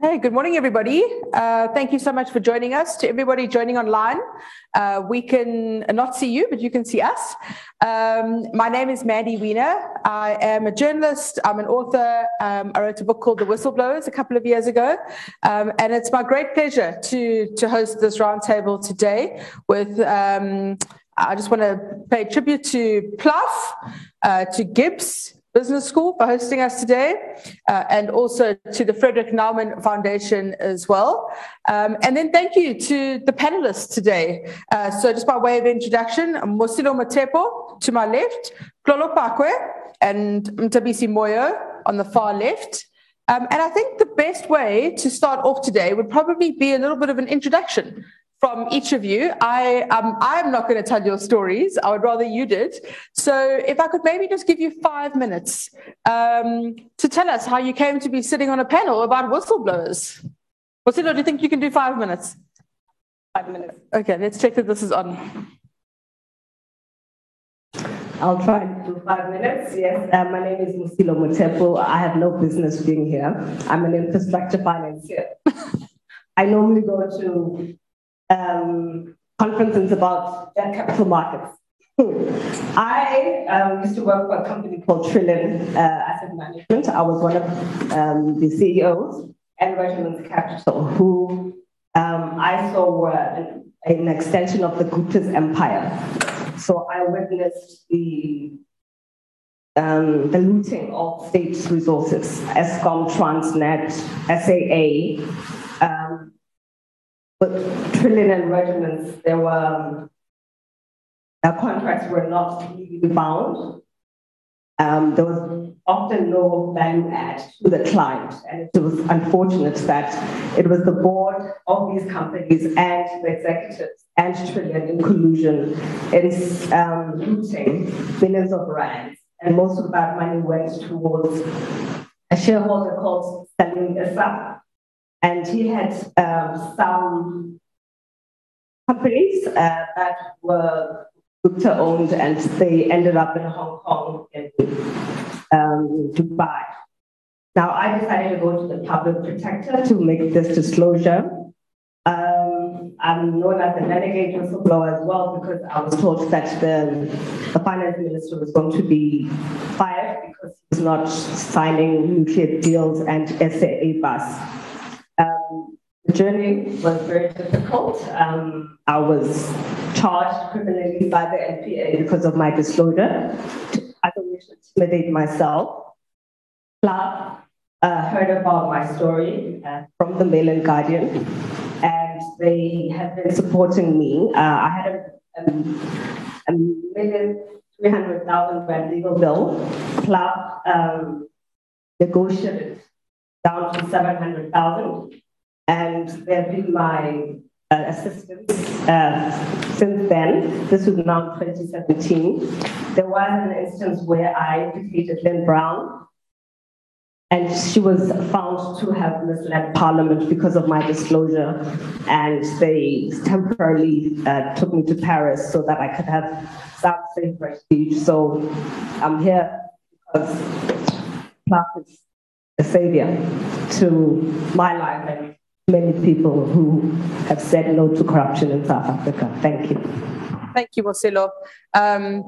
Hey, good morning, everybody. Uh, thank you so much for joining us. To everybody joining online, uh, we can not see you, but you can see us. Um, my name is Mandy Wiener. I am a journalist. I'm an author. Um, I wrote a book called The Whistleblowers a couple of years ago. Um, and it's my great pleasure to, to host this roundtable today with. Um, I just want to pay tribute to Pluff, uh, to GIBS, Business School for hosting us today, uh, and also to the Friedrich Naumann Foundation as well. Um, and then thank you to the panelists today. Uh, so, just by way of introduction, Mosilo Mothepu to my left, Tlholo Phakwe, and Mthabisi Moyo on the far left. Um, and I think the best way to start off today would probably be a little bit of an introduction from each of you. I um, I'm not going to tell your stories. I would rather you did. So if I could maybe just give you five minutes um, to tell us how you came to be sitting on a panel about whistleblowers. Wasilo, do you think you can do five minutes? Five minutes. Okay, let's check that this is on. I'll try to do five minutes. Yes, uh, my name is Mosilo Mothepu. I have no business being here. I'm an infrastructure financier. I normally go to um, conferences about capital markets. I um, used to work for a company called Trillian uh, Asset Management. I was one of um, the CEOs and Regiments Capital, who um, I saw were an, an, extension of the Gupta's empire. So I witnessed the um, the looting of state resources, Eskom, Transnet, SAA, Trillian and regiments, there were um, contracts were not legally bound. Um, there was often no value add to the client, and it was unfortunate that it was the board of these companies and the executives and Trillian in collusion in um, looting billions of rands, and most of that money went towards a shareholder called Salim Essa, and he had um, some companies uh, that were Gupta owned and they ended up in Hong Kong and um, Dubai. Now, I decided to go to the public protector to make this disclosure. Um, I'm known as a renegade whistleblower as well because I was told that the, the finance minister was going to be fired because he was not signing nuclear deals and SAA bus. Um, the journey was very difficult. Um, I was charged criminally by the NPA because of my disclosure. I don't wish to intimidate myself. Club uh, heard about my story uh, from the Mail and Guardian, and they have been supporting me. Uh, I had a, a, a million three hundred thousand rand legal bill. Club um, negotiated down to 700,000. And they've been my uh, assistants uh, since then. This was now 2017. There was an instance where I defeated Lynne Brown, and she was found to have misled Parliament because of my disclosure. And they temporarily uh, took me to Paris so that I could have some safe refuge. So I'm here because Clark is a savior to my life and many people who have said no to corruption in South Africa. Thank you. Thank you, Mosilo. Um,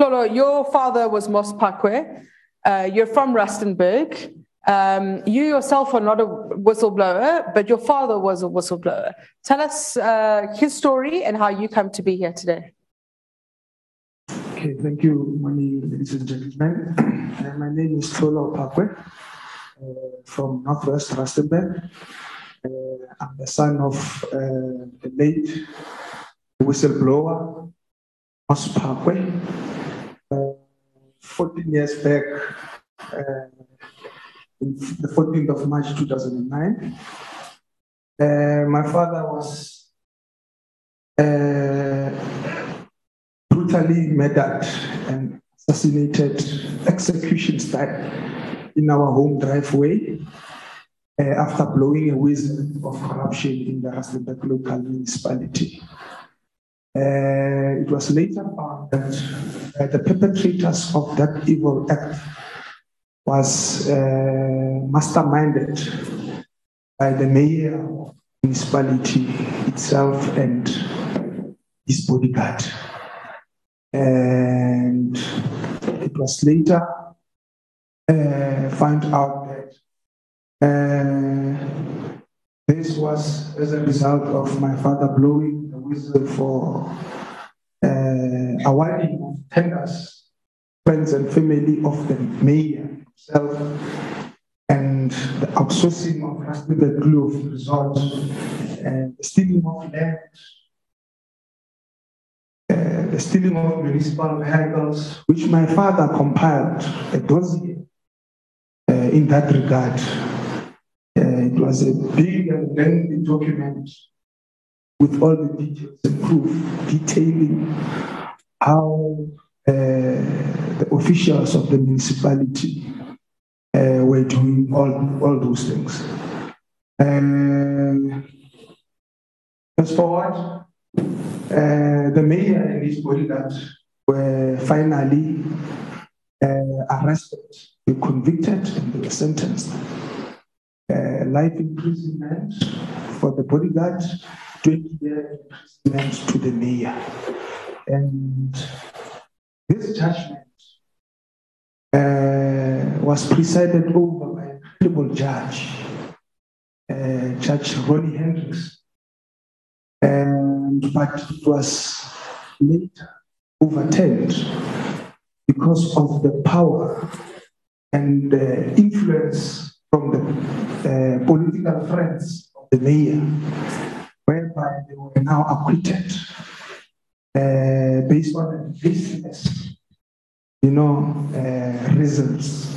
Tlholo, your father was Moss Phakwe. Uh, you're from Rustenburg. Um, you yourself are not a whistleblower, but your father was a whistleblower. Tell us uh, his story and how you come to be here today. Okay, thank you, Mani, ladies and gentlemen. Uh, my name is Tlholo Phakwe uh, from Northwest Rustenburg. Uh, I'm the son of uh, the late whistleblower, Moss. Uh, 14 years back, uh, the 14th of March 2009, uh, my father was brutally murdered and assassinated execution style in our home driveway uh, after blowing a whistle of corruption in the Rustenburg local municipality. Uh, it was later found that uh, the perpetrators of that evil act was uh, masterminded by the mayor of the municipality itself and his bodyguard. And it was later uh, found out uh, this was as a result of my father blowing the whistle for uh, awarding of tenders, friends and family of the mayor himself, and the outsourcing of Rustenburg Glove result, and the stealing of land, uh, the stealing of municipal vehicles, which my father compiled a dossier uh, in that regard. Uh, it was a big and lengthy document with all the details and proof detailing how uh, the officials of the municipality uh, were doing all, all those things. And fast forward, uh, the mayor and his bodyguard were finally uh, arrested, convicted, and they were sentenced. Uh, life imprisonment for the bodyguard, 20 years imprisonment to the mayor. And this judgment uh, was presided over by a incredible judge, uh, Judge Ronnie Hendricks. And but it was later overturned because of the power and influence from the uh, political friends of the mayor, whereby they were now acquitted. Uh, based on business, you know, uh, reasons.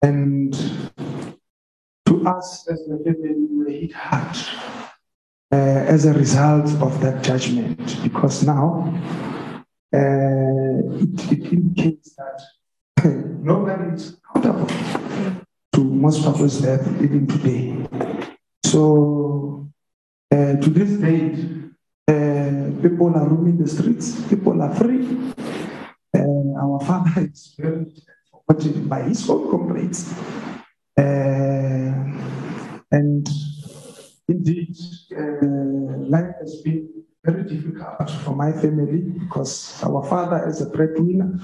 And to us as the family, we hit hard uh, as a result of that judgment, because now uh, it, it indicates that nobody is accountable to most people's death even today. So uh, to this date, uh, people are roaming the streets, people are free. Uh, our father is very supported by his own comrades. Uh, and indeed, uh, life has been very difficult for my family because our father, is a breadwinner,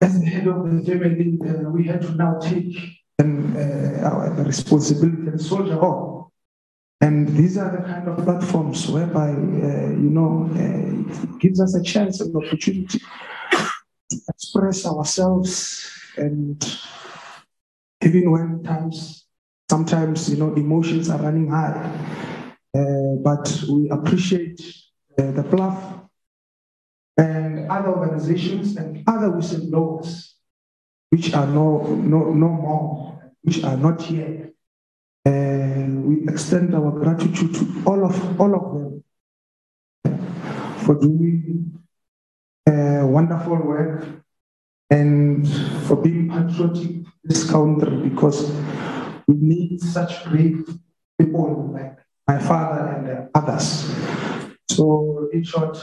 as the head of the family, uh, we had to now take um, uh, our responsibility and soldier on. And these are the kind of platforms whereby, uh, you know, uh, it gives us a chance and opportunity to express ourselves. And even when times, sometimes, you know, emotions are running high, uh, but we appreciate uh, the bluff and other organizations and other whistleblowers, which are no, no, no more, which are not here. And we extend our gratitude to all of all of them for doing uh, wonderful work and for being patriotic in this country because we need such great people like my father and uh, others. So, in short,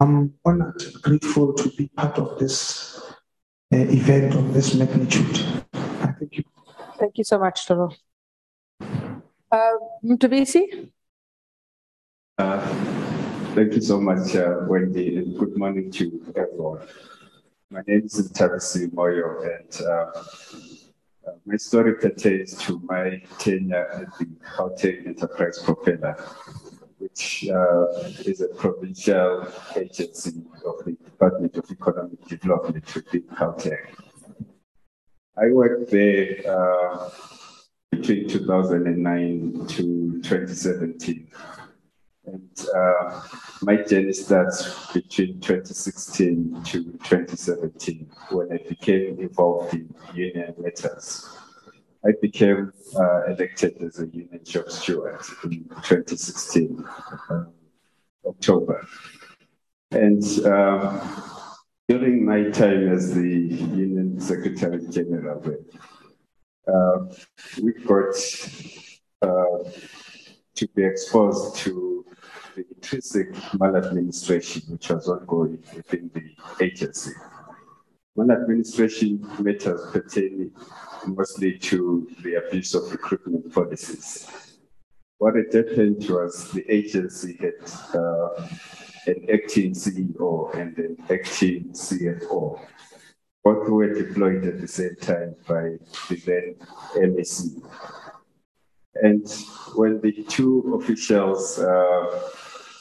I'm honored and grateful to be part of this uh, event of this magnitude. Thank you. So much, Toro. Uh? Uh, thank you so much, uh, Wendy, and good morning to everyone. My name is Mthabisi Moyo, and uh, uh, my story pertains to my tenure at the Gauteng Enterprise Propeller, which uh, is a provincial agency of the Department of Economic Development within Gauteng. I worked there uh, between 2009 to 2017. And uh, my journey starts between 2016 to 2017 when I became involved in union matters. I became uh, elected as a union shop steward in 2016, uh, October. And um, during my time as the union secretary general, uh, we got uh, to be exposed to the intrinsic maladministration which was ongoing within the agency. Maladministration matters pertaining mostly to the abuse of recruitment policies. What had happened was the agency had uh, an acting CEO and an acting CFO. Both were deployed at the same time by the then MEC. And when the two officials uh,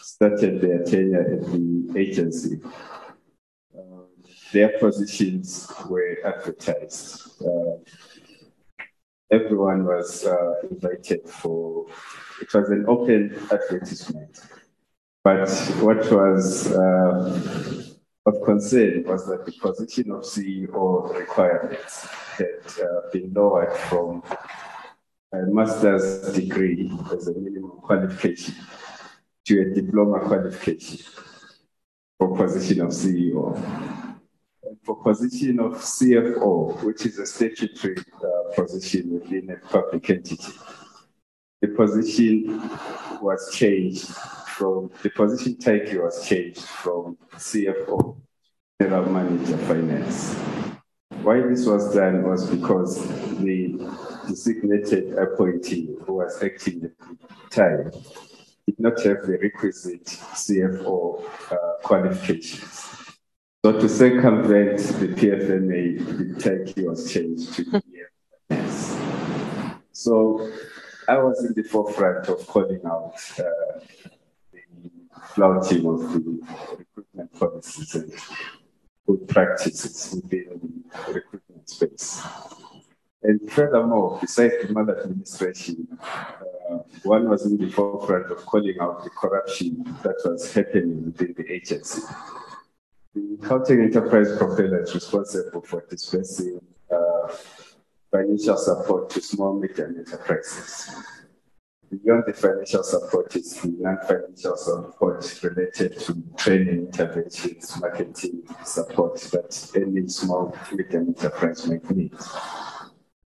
started their tenure at the agency, their positions were advertised. Uh, everyone was uh, invited for, it was an open advertisement. But what was uh, of concern was that the position of CEO requirements had uh, been lowered from a master's degree as a minimum qualification to a diploma qualification for position of CEO. And for position of CFO, which is a statutory uh, position within a public entity, the position was changed from, the position title was changed from CFO, General Manager Finance. Why this was done was because the designated appointee who was acting at the time did not have the requisite CFO uh, qualifications. So to circumvent the PFMA, the title was changed to EFS. So I was in the forefront of calling out uh, flouting of the recruitment policies and good practices within the recruitment space. And furthermore, besides the maladministration, uh, one was in the forefront of calling out the corruption that was happening within the agency. The Gauteng Enterprise Propeller is responsible for dispersing uh, financial support to small medium enterprises. Beyond the financial support is the non-financial support related to training interventions, marketing support that any small medium enterprise might need.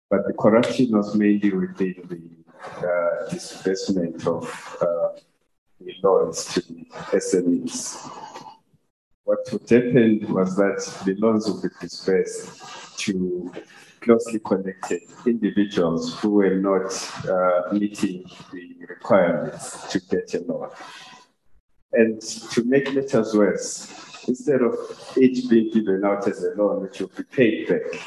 But the corruption was mainly within the uh, disbursement of uh, the loans to the SMEs. What would happen was that the loans would be disbursed to closely connected individuals who were not uh, meeting the requirements to get a loan. And to make matters worse, instead of it being given out as a loan which will be paid back,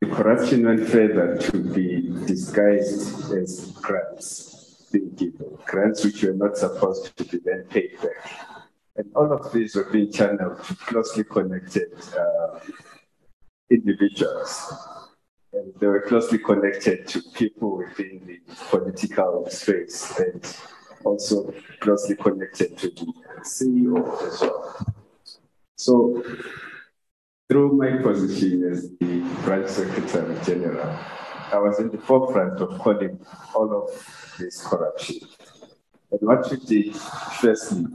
the corruption went further to be disguised as grants being given, grants which were not supposed to be then paid back. And all of these were being channeled to closely connected uh, individuals. And they were closely connected to people within the political space and also closely connected to the CEO as well. So, through my position as the branch secretary general, I was in the forefront of calling all of this corruption. And what we did, firstly,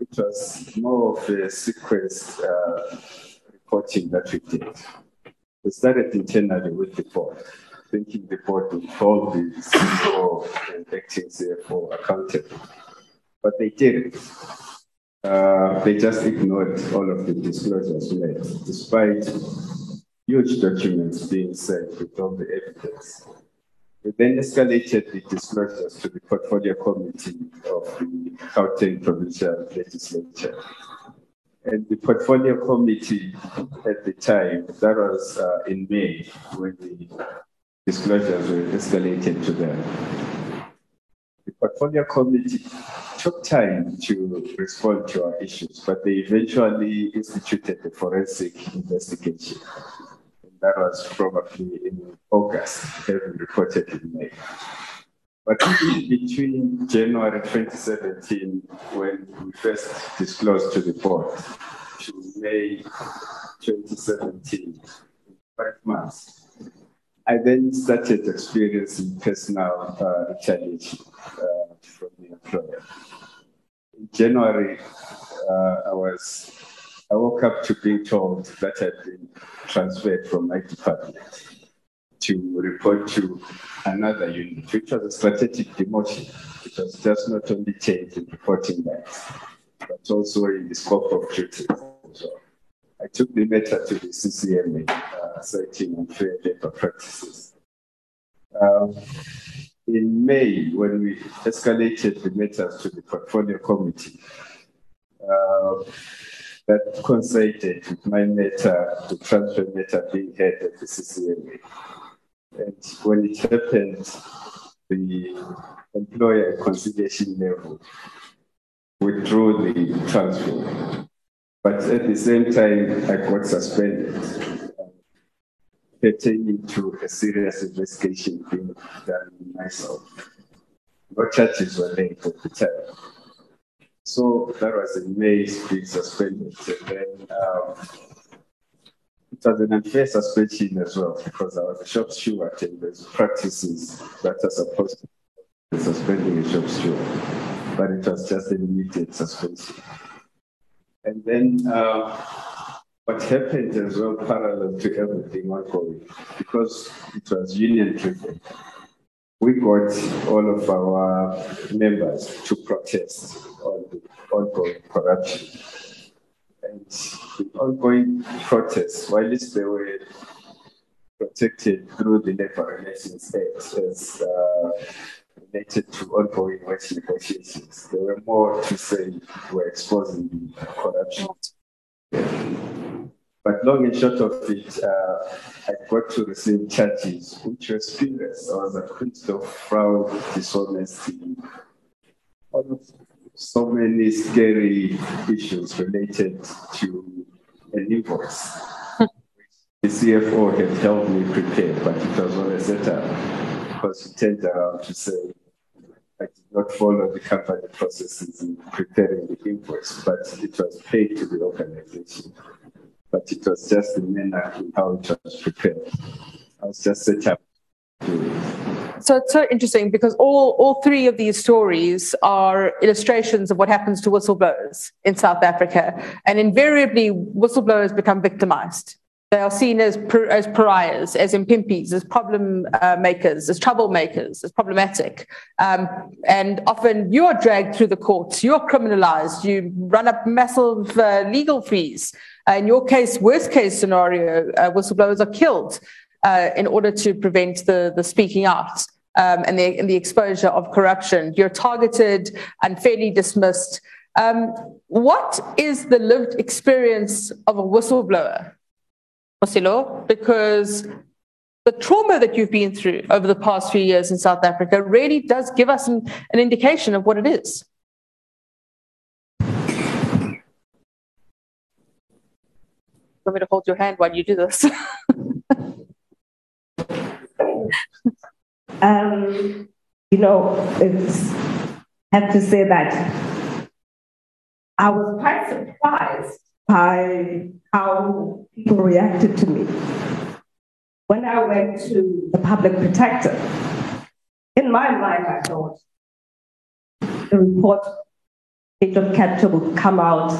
it was more of a sequenced uh, reporting that we did. We started internally with the board, thinking the board would hold the CEO and acting CFO accountable. But they didn't. Uh, they just ignored all of the disclosures made, despite huge documents being sent with all the evidence. We then escalated the disclosures to the portfolio committee of the Gauteng Provincial Legislature. And the portfolio committee at the time, that was uh, in May when the disclosures were escalated to them. The portfolio committee took time to respond to our issues, but they eventually instituted a forensic investigation. And that was probably in August, having reported in May. But between January 2017, when we first disclosed to the board, to May 2017, five months, I then started experiencing personal uh, retaliation uh, from the employer. In January, uh, I was I woke up to being told that I'd been transferred from my department to report to another unit, which was a strategic demotion. It was just not only change in reporting lines, but also in the scope of duties. So I took the matter to the CCMA, uh, citing unfair labor practices. Um, in May, when we escalated the matters to the portfolio committee, uh, that coincided with my matter, the transfer matter being heard at the CCMA. And when it happened, the employer conciliation level withdrew the transfer. But at the same time, I got suspended pertaining to a serious investigation being done myself. No charges were laid at the time. So that was in May, being suspended. And then um, was an unfair suspension as well because I was a shop steward and there's practices that are supposed to be suspending a shop steward, but it was just an immediate suspension. And then uh, what happened as well, parallel to everything ongoing, because it was union driven, we got all of our members to protest on the ongoing corruption. And ongoing protests, while they were protected through the Labor Relations Act as uh, related to ongoing wage negotiations, there were more to say were exposing the corruption. But long and short of it, uh, I got to receive charges which were serious. I was accused of fraud, dishonesty, so many scary issues related to an invoice. the CFO had helped me prepare, but it was not a setup because he turned around to say, I did not follow the company processes in preparing the invoice, but it was paid to the organization but it was just the manner in how it was prepared. I was just set up so it's so interesting because all, all three of these stories are illustrations of what happens to whistleblowers in South Africa. And invariably, whistleblowers become victimized. They are seen as, as pariahs, as impimpies, as problem uh, makers, as troublemakers, as problematic. Um, and often you are dragged through the courts, you're criminalized, you run up massive uh, legal fees. Uh, in your case, worst case scenario, uh, whistleblowers are killed uh, in order to prevent the, the speaking out um, and, the, and the exposure of corruption. You're targeted, unfairly dismissed. Um, what is the lived experience of a whistleblower, Mosilo? Because the trauma that you've been through over the past few years in South Africa really does give us an, an indication of what it is. want me to hold your hand while you do this? um, you know, it's, I have to say that I was quite surprised by how people reacted to me. When I went to the public protector, in my mind, I thought the report, state of capture would come out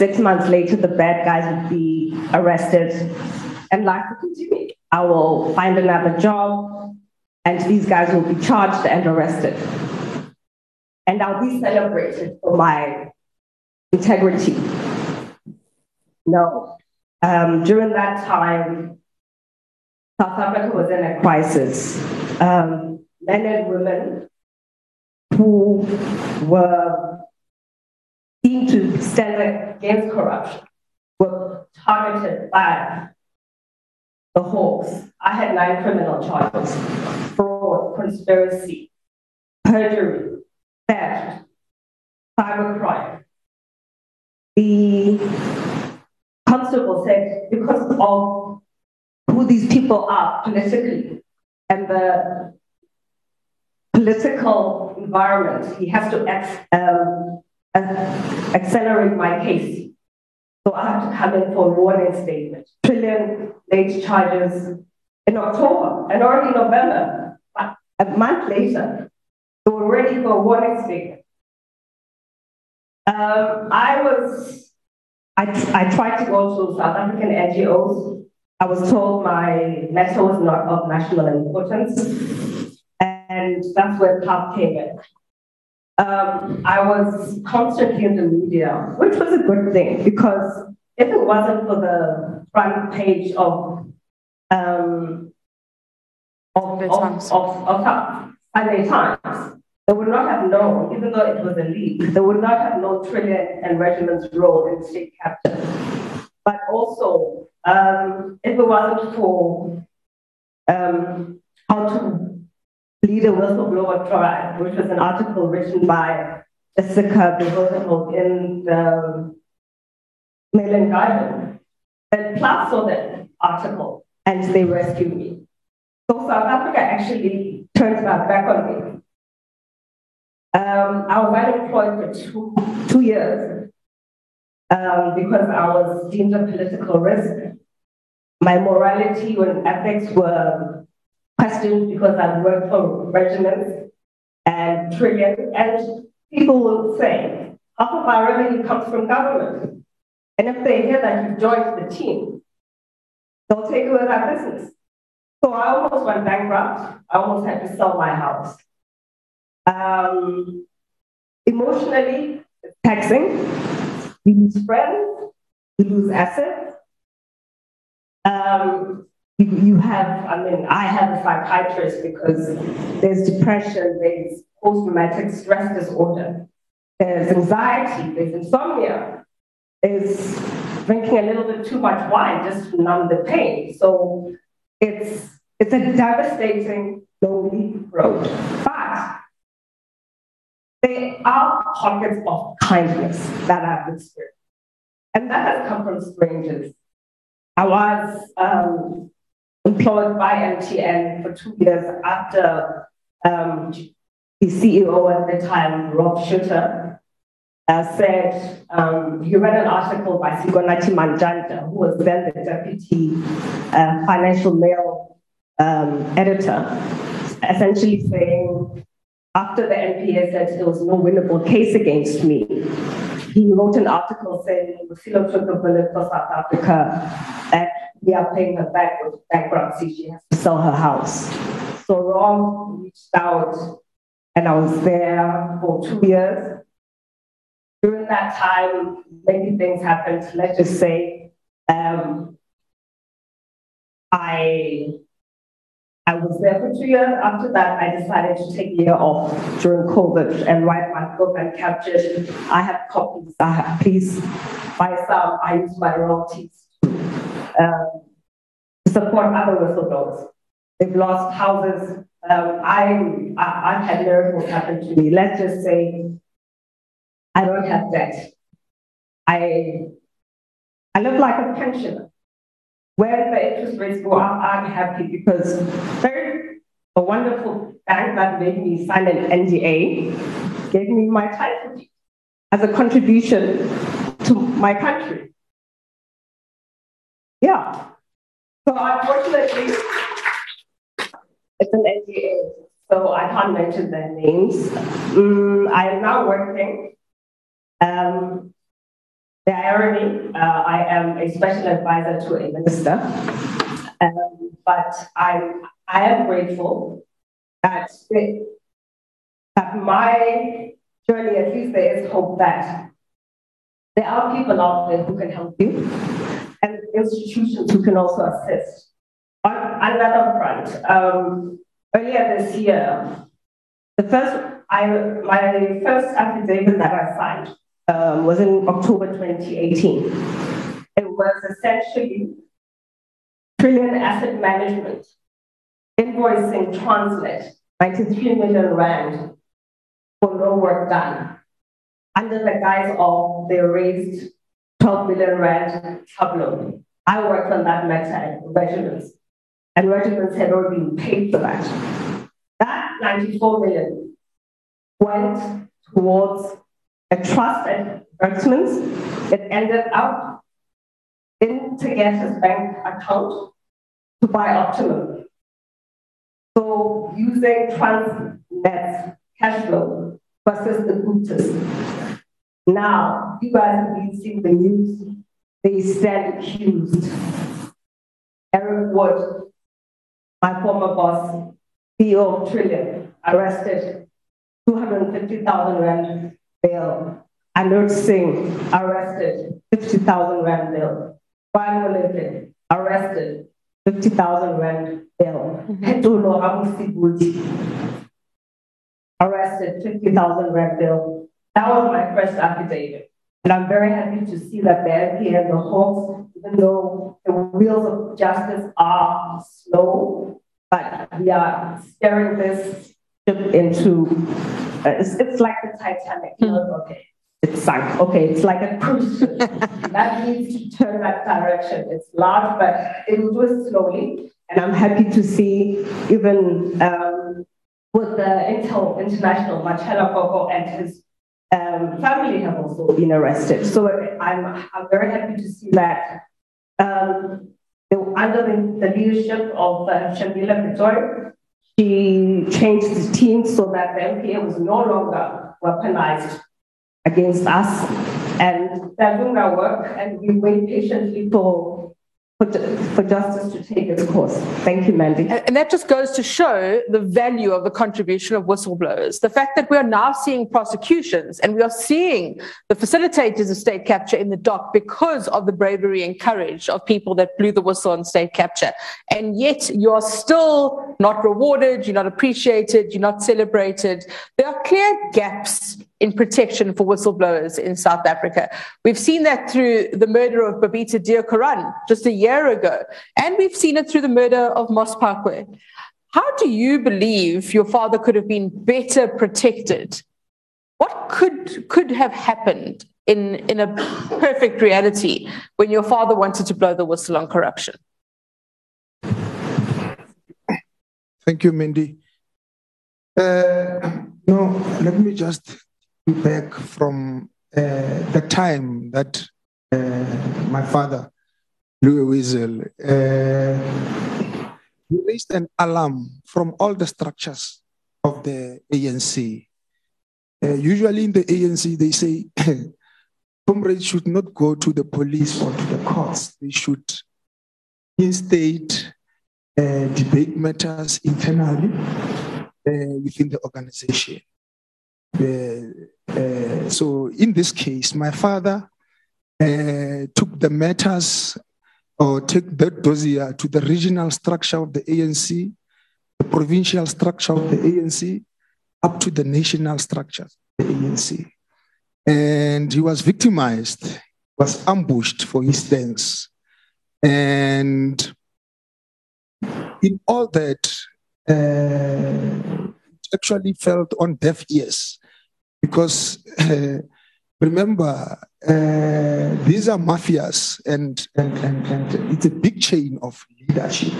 Six months later, the bad guys would be arrested and life would continue. I will find another job and these guys will be charged and arrested. And I'll be celebrated for my integrity. No. Um, during that time, South Africa was in a crisis. Um, men and women who were seem to stand against corruption were targeted by the Hawks. I had nine criminal charges fraud, conspiracy, perjury, theft, cybercrime. The constable said, because of who these people are politically and the political environment, he has to um, accelerate my case. So I have to come in for a warning statement. Trillian late charges in October and already November. A month later, were ready for a warning statement. Um, I was, I, I tried to go to South African NGOs. I was told my matter was not of national importance. And that's where PAP came in um, I was constantly in the media, which was a good thing because if it wasn't for the front page of um, of, of, of, of, of Sunday Times, they would not have known, even though it was a leak, they would not have known Trillian and Regiment's role in state capture. But also, um, if it wasn't for um, how to lead a whistleblower trial, which was an article written by Jessica Bevoto in the Mail Guardian, and Plus saw that article and they rescued me. So South Africa actually turned my back on me. Um, I was unemployed for two, two years um, because I was deemed a political risk. My morality and ethics were questioned because I've worked for regiments and Trillians, and people will say, half of our revenue comes from government. And if they hear that you joined the team, they'll take away that business. So I almost went bankrupt. I almost had to sell my house. Um, emotionally, taxing. You lose friends, you lose assets. Um, you, have, I mean, I have a psychiatrist because there's depression, there's post-traumatic stress disorder, there's anxiety, there's insomnia, there's drinking a little bit too much wine just to numb the pain. So it's, it's a devastating, lonely road. But there are pockets of kindness that I've experienced. And that has come from strangers. I was um, employed by MTN for two years after um, the CEO at the time, Rob Shuter, uh, said um, he read an article by Sikonathi Mantshantsha, who was then the deputy uh, financial mail um, editor, essentially saying, after the NPA said there was no winnable case against me, he wrote an article saying Mosilo took a bullet for South Africa we are paying her back with bankruptcy. She has to sell her house. So Ron reached out and I was there for two years. During that time, many things happened. Let's just say um, I I was there for two years. After that, I decided to take a year off during COVID and write my book and capture. I have copies. I have, please buy some. I use my royalties um, support other whistleblowers. They've lost houses. Um, I, I, I've had miracles happen to me. Let's just say I don't have debt. I, I live like a pensioner. When the interest rates go up, I'm happy because there's a wonderful bank that made me sign an NDA, gave me my title as a contribution to my country. Yeah. So unfortunately, it's an NDA, so I can't mention their names. Um, I am now working um, the irony, uh, I am a special advisor to a minister, um, but I, I am grateful that, it, that my journey, at least there is hope that there are people out there who can help you institutions who can also assist. On another front, um, earlier this year, the first, I, my first affidavit that I signed um, was in October 2018. It was essentially Trillian Asset Management invoicing Transnet 93 million rand for no work done under the guise of they raised 12 million rand tableau. I worked on that matter at regiments, and regiments had already been paid for that. That 94 million went towards a trust investments. It ended up in Tegeta's bank account to buy Optimum. So using Transnet's cash flow versus the Guptas. Now, you guys have been seeing the news. They stand accused. Eric Wood, my former boss, CEO of Trillian, arrested 250,000 rand bail Anoj Singh, arrested, 50,000 rand bill. Brian Wellington, arrested, 50,000 rand bill. Mm-hmm. Hetulo Amusi arrested, 50,000 rand bill. That was my first affidavit. And I'm very happy to see that the MP and the Hawks, even though the wheels of justice are slow, but we are steering this ship into, uh, it's, it's like the Titanic. You know, okay, it's sunk. Okay, it's like a cruise ship. that needs to turn that direction. It's large, but it will do it slowly. And I'm happy to see even um, with the Intel International, Marcelo Coco and his um, family have also been arrested. So I'm, I'm very happy to see that um, under the, the, leadership of uh, Shamila she changed the team so that the NPA was no longer weaponized against us. And they're doing our work, and we wait patiently for for, for justice to take its course. Thank you, Mandy. And that just goes to show the value of the contribution of whistleblowers. The fact that we are now seeing prosecutions and we are seeing the facilitators of state capture in the dock because of the bravery and courage of people that blew the whistle on state capture. And yet you're still not rewarded, you're not appreciated, you're not celebrated. There are clear gaps in protection for whistleblowers in South Africa. We've seen that through the murder of Babita Deokaran just a year ago, and we've seen it through the murder of Moss Phakwe. How do you believe your father could have been better protected? What could could have happened in, in a perfect reality when your father wanted to blow the whistle on corruption? Thank you, Mindy. Uh, no, let me just back from uh, the time that uh, my father Louis whistle. Uh, raised an alarm from all the structures of the ANC. Uh, usually in the ANC, they say comrades should not go to the police or to the courts. They should instead uh, debate matters internally uh, within the organization. Uh, so in this case, my father uh, took the matters or took that dossier to the regional structure of the ANC, the provincial structure of the ANC, up to the national structure of the ANC. And he was victimized, was ambushed for his thanks. And in all that, uh, actually felt on deaf ears because uh, remember uh, these are mafias and, and, and, and it's a big chain of leadership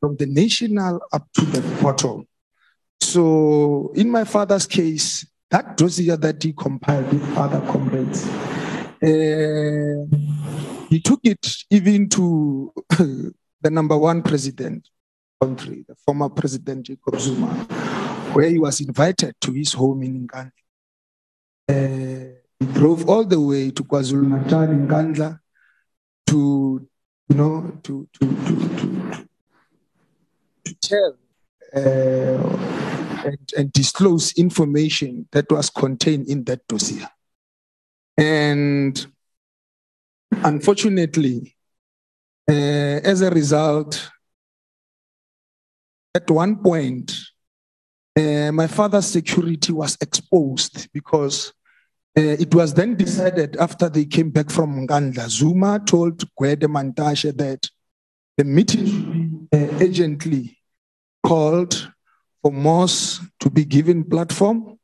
from the national up to the bottom so in my father's case that dossier that he compiled with other comrades uh, he took it even to the number one president country the former president jacob zuma where he was invited to his home in Nkandla. Uh, drove all the way to KwaZulu Natal in Nkandla to, you know, to to to to, to tell uh, and, and disclose information that was contained in that dossier. And unfortunately, uh, as a result, at one point, uh, my father's security was exposed because uh, it was then decided after they came back from Uganda, Zuma told Gwede Mantashe that the meeting uh, urgently called for Moss to be given platform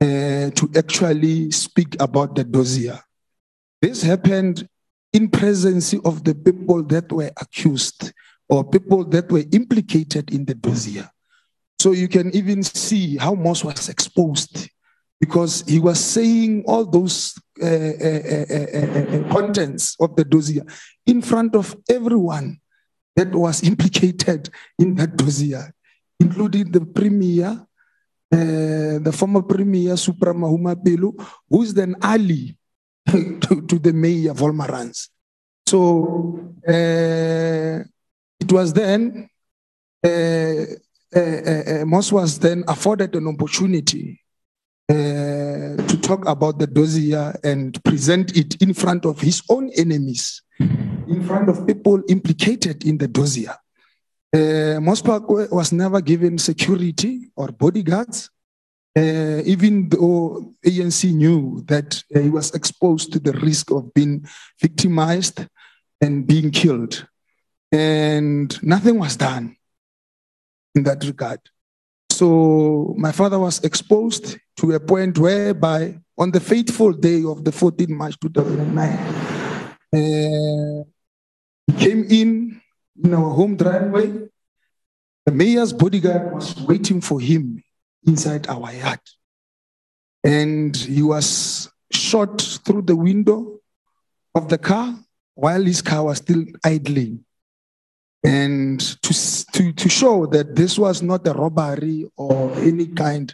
uh, to actually speak about the dossier. This happened in presence of the people that were accused or people that were implicated in the dossier. So you can even see how Moss was exposed because he was saying all those uh, uh, uh, contents of the dossier in front of everyone that was implicated in that dossier, including the premier, the former premier, Supra Mahumapelo, who's then ally to, to the mayor, Wolmarans. So it was then uh, uh, uh, Moss was then afforded an opportunity uh, to talk about the dossier and present it in front of his own enemies, in front of people implicated in the dossier. Uh, Moss Phakwe was never given security or bodyguards, uh, even though ANC knew that uh, he was exposed to the risk of being victimized and being killed. And nothing was done in that regard. So my father was exposed to a point whereby on the fateful day of the 14th March 2009, uh, he came in in our home driveway. The mayor's bodyguard was waiting for him inside our yard. And he was shot through the window of the car while his car was still idling. And to, to, to show that this was not a robbery or any kind,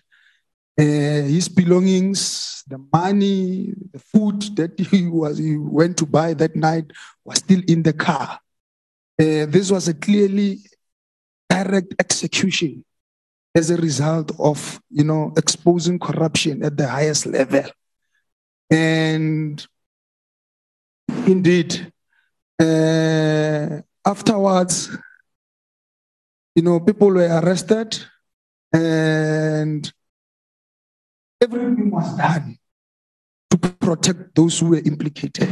uh, his belongings, the money, the food that he was he went to buy that night was still in the car. Uh, this was a clearly direct execution as a result of you know exposing corruption at the highest level. And indeed, uh, afterwards, you know, people were arrested and everything was done to protect those who were implicated.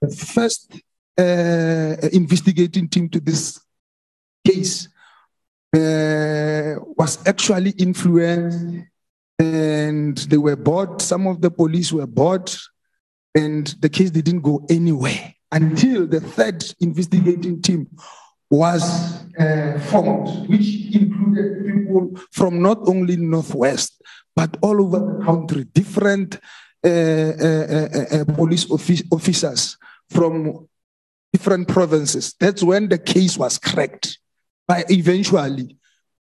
The first uh, investigating team to this case uh, was actually influenced and they were bought, some of the police were bought, and the case didn't go anywhere until the third investigating team was uh, formed, which included people from not only Northwest, but all over the country, different uh, uh, uh, uh police office officers from different provinces. That's when the case was cracked by eventually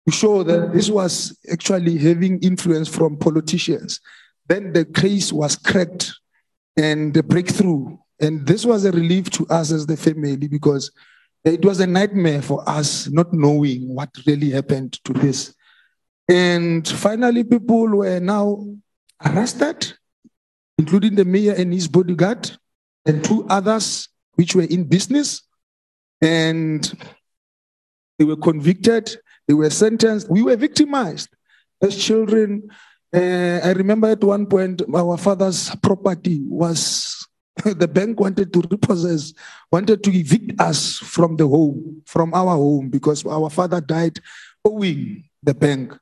to show that this was actually having influence from politicians. Then the case was cracked and the breakthrough and this was a relief to us as the family because it was a nightmare for us not knowing what really happened to this. And finally, people were now arrested, including the mayor and his bodyguard, and two others which were in business. And they were convicted, they were sentenced. We were victimized as children. Uh, I remember at one point, our father's property was the bank wanted to repossess, wanted to evict us from the home, from our home, because our father died owing the bank.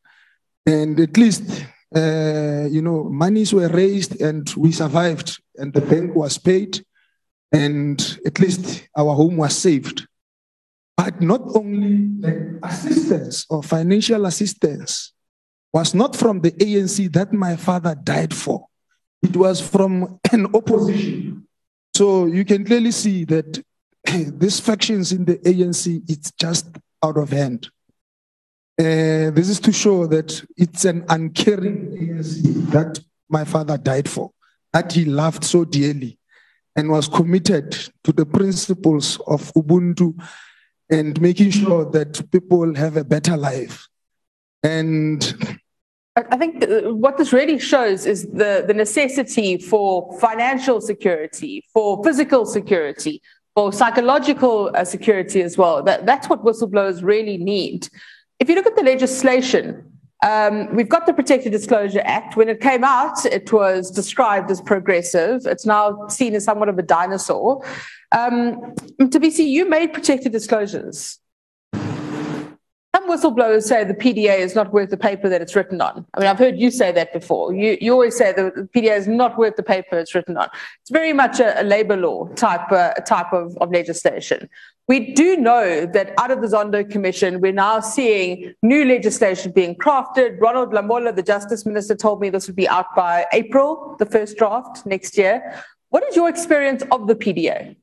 And at least, uh, you know, monies were raised and we survived, and the bank was paid, and at least our home was saved. But not only the assistance or financial assistance was not from the ANC that my father died for. It was from an opposition so you can clearly see that these factions in the ANC, it's just out of hand. Uh, this is to show that it's an uncaring ANC that my father died for, that he loved so dearly and was committed to the principles of Ubuntu and making sure that people have a better life. And I think what this really shows is the, the necessity for financial security, for physical security, for psychological uh, security as well. That, that's what whistleblowers really need. If you look at the legislation, um, we've got the Protected Disclosure Act. When it came out, it was described as progressive. It's now seen as somewhat of a dinosaur. Um, Mthabisi, you made protected disclosures whistleblowers say the PDA is not worth the paper that it's written on. I mean, I've heard you say that before. You, you always say the PDA is not worth the paper it's written on. It's very much a, a labor law type, uh, type of, of legislation. We do know that out of the Zondo Commission, we're now seeing new legislation being crafted. Ronald Lamola, the Justice Minister, told me this would be out by April, the first draft next year. What is your experience of the PDA?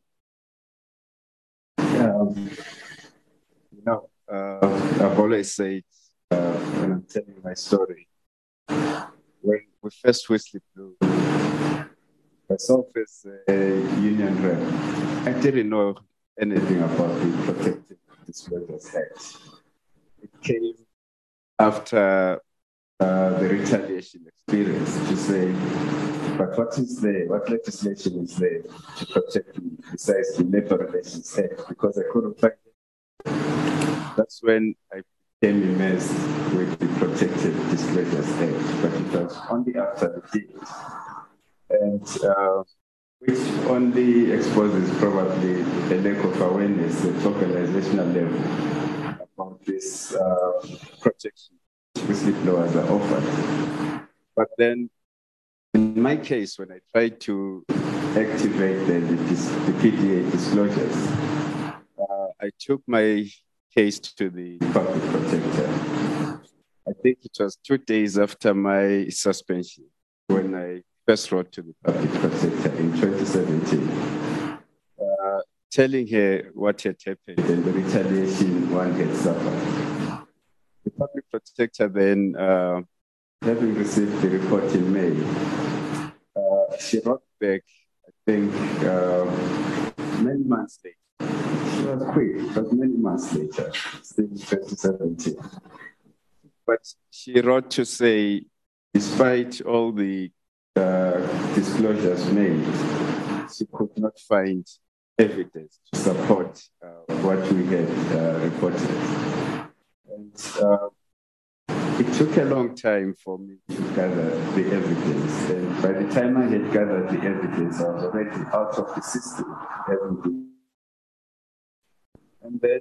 Uh, I've always said uh, when I'm telling my story, when we first whistly blew, myself as a union rep, I didn't know anything about the Protected Disclosures Act. It came after uh, the retaliation experience to say, but what is there? What legislation is there to protect me besides the Labor Relations Act? Because I couldn't find. That's when I became immersed with the Protected Disclosures Act, but it was only after the date. And uh, which only exposes probably a lack of awareness at organizational level about this uh, protection whistleblowers are offered. But then, in my case, when I tried to activate the, the, the PDA disclosures, uh, I took my case to the public protector. I think it was two days after my suspension when I first wrote to the public protector in 2017, uh, telling her what had happened and the retaliation one had suffered. The public protector then, uh, having received the report in May, uh, she wrote back, I think, uh, many months later. Was quick, but many months later, still 2017. But she wrote to say, despite all the uh, disclosures made, she could not find evidence to support uh, what we had uh, reported. And uh, it took a long time for me to gather the evidence. And by the time I had gathered the evidence, I was already out of the system. And then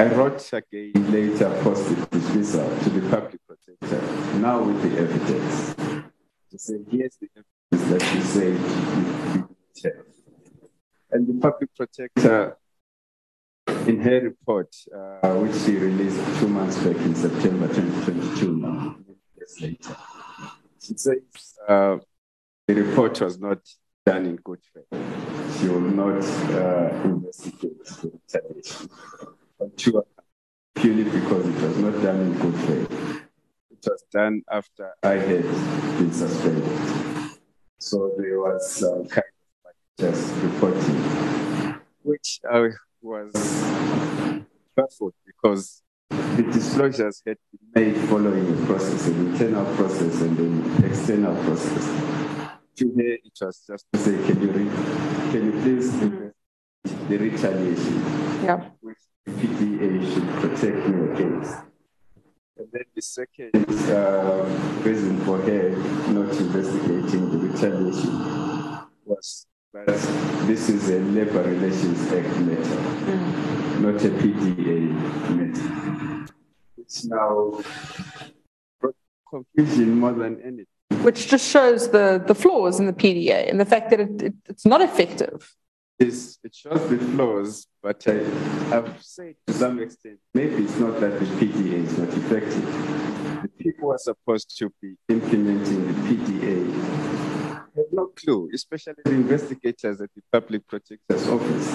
I wrote again later, post the dismissal to the public protector, now with the evidence to say, here's the evidence that you say you have. And the public protector, in her report, uh, which she released two months back in September 2022, now, years later, she says uh, the report was not done in good faith. She will not uh, investigate the retaliation on two purely because it was not done in good faith It was done after I had been suspended. So there was uh, kind of like just reporting, which I was baffled because the disclosures had been made following a process, an internal process and an external process. To her, it was just to say, can you, read, can you please mm-hmm. the retaliation? Yeah. Which the PDA should protect me against. And then the second uh, reason for her not investigating the retaliation was that this is a Labor Relations Act matter, mm. not a PDA matter. It's now confusion more than anything. Which just shows the, the flaws in the PDA and the fact that it, it, it's not effective is it shows the flaws, but uh, I, have said to some extent, maybe it's not that the PDA is not effective. The people are supposed to be implementing the PDA I have no clue, especially the investigators at the public protector's office.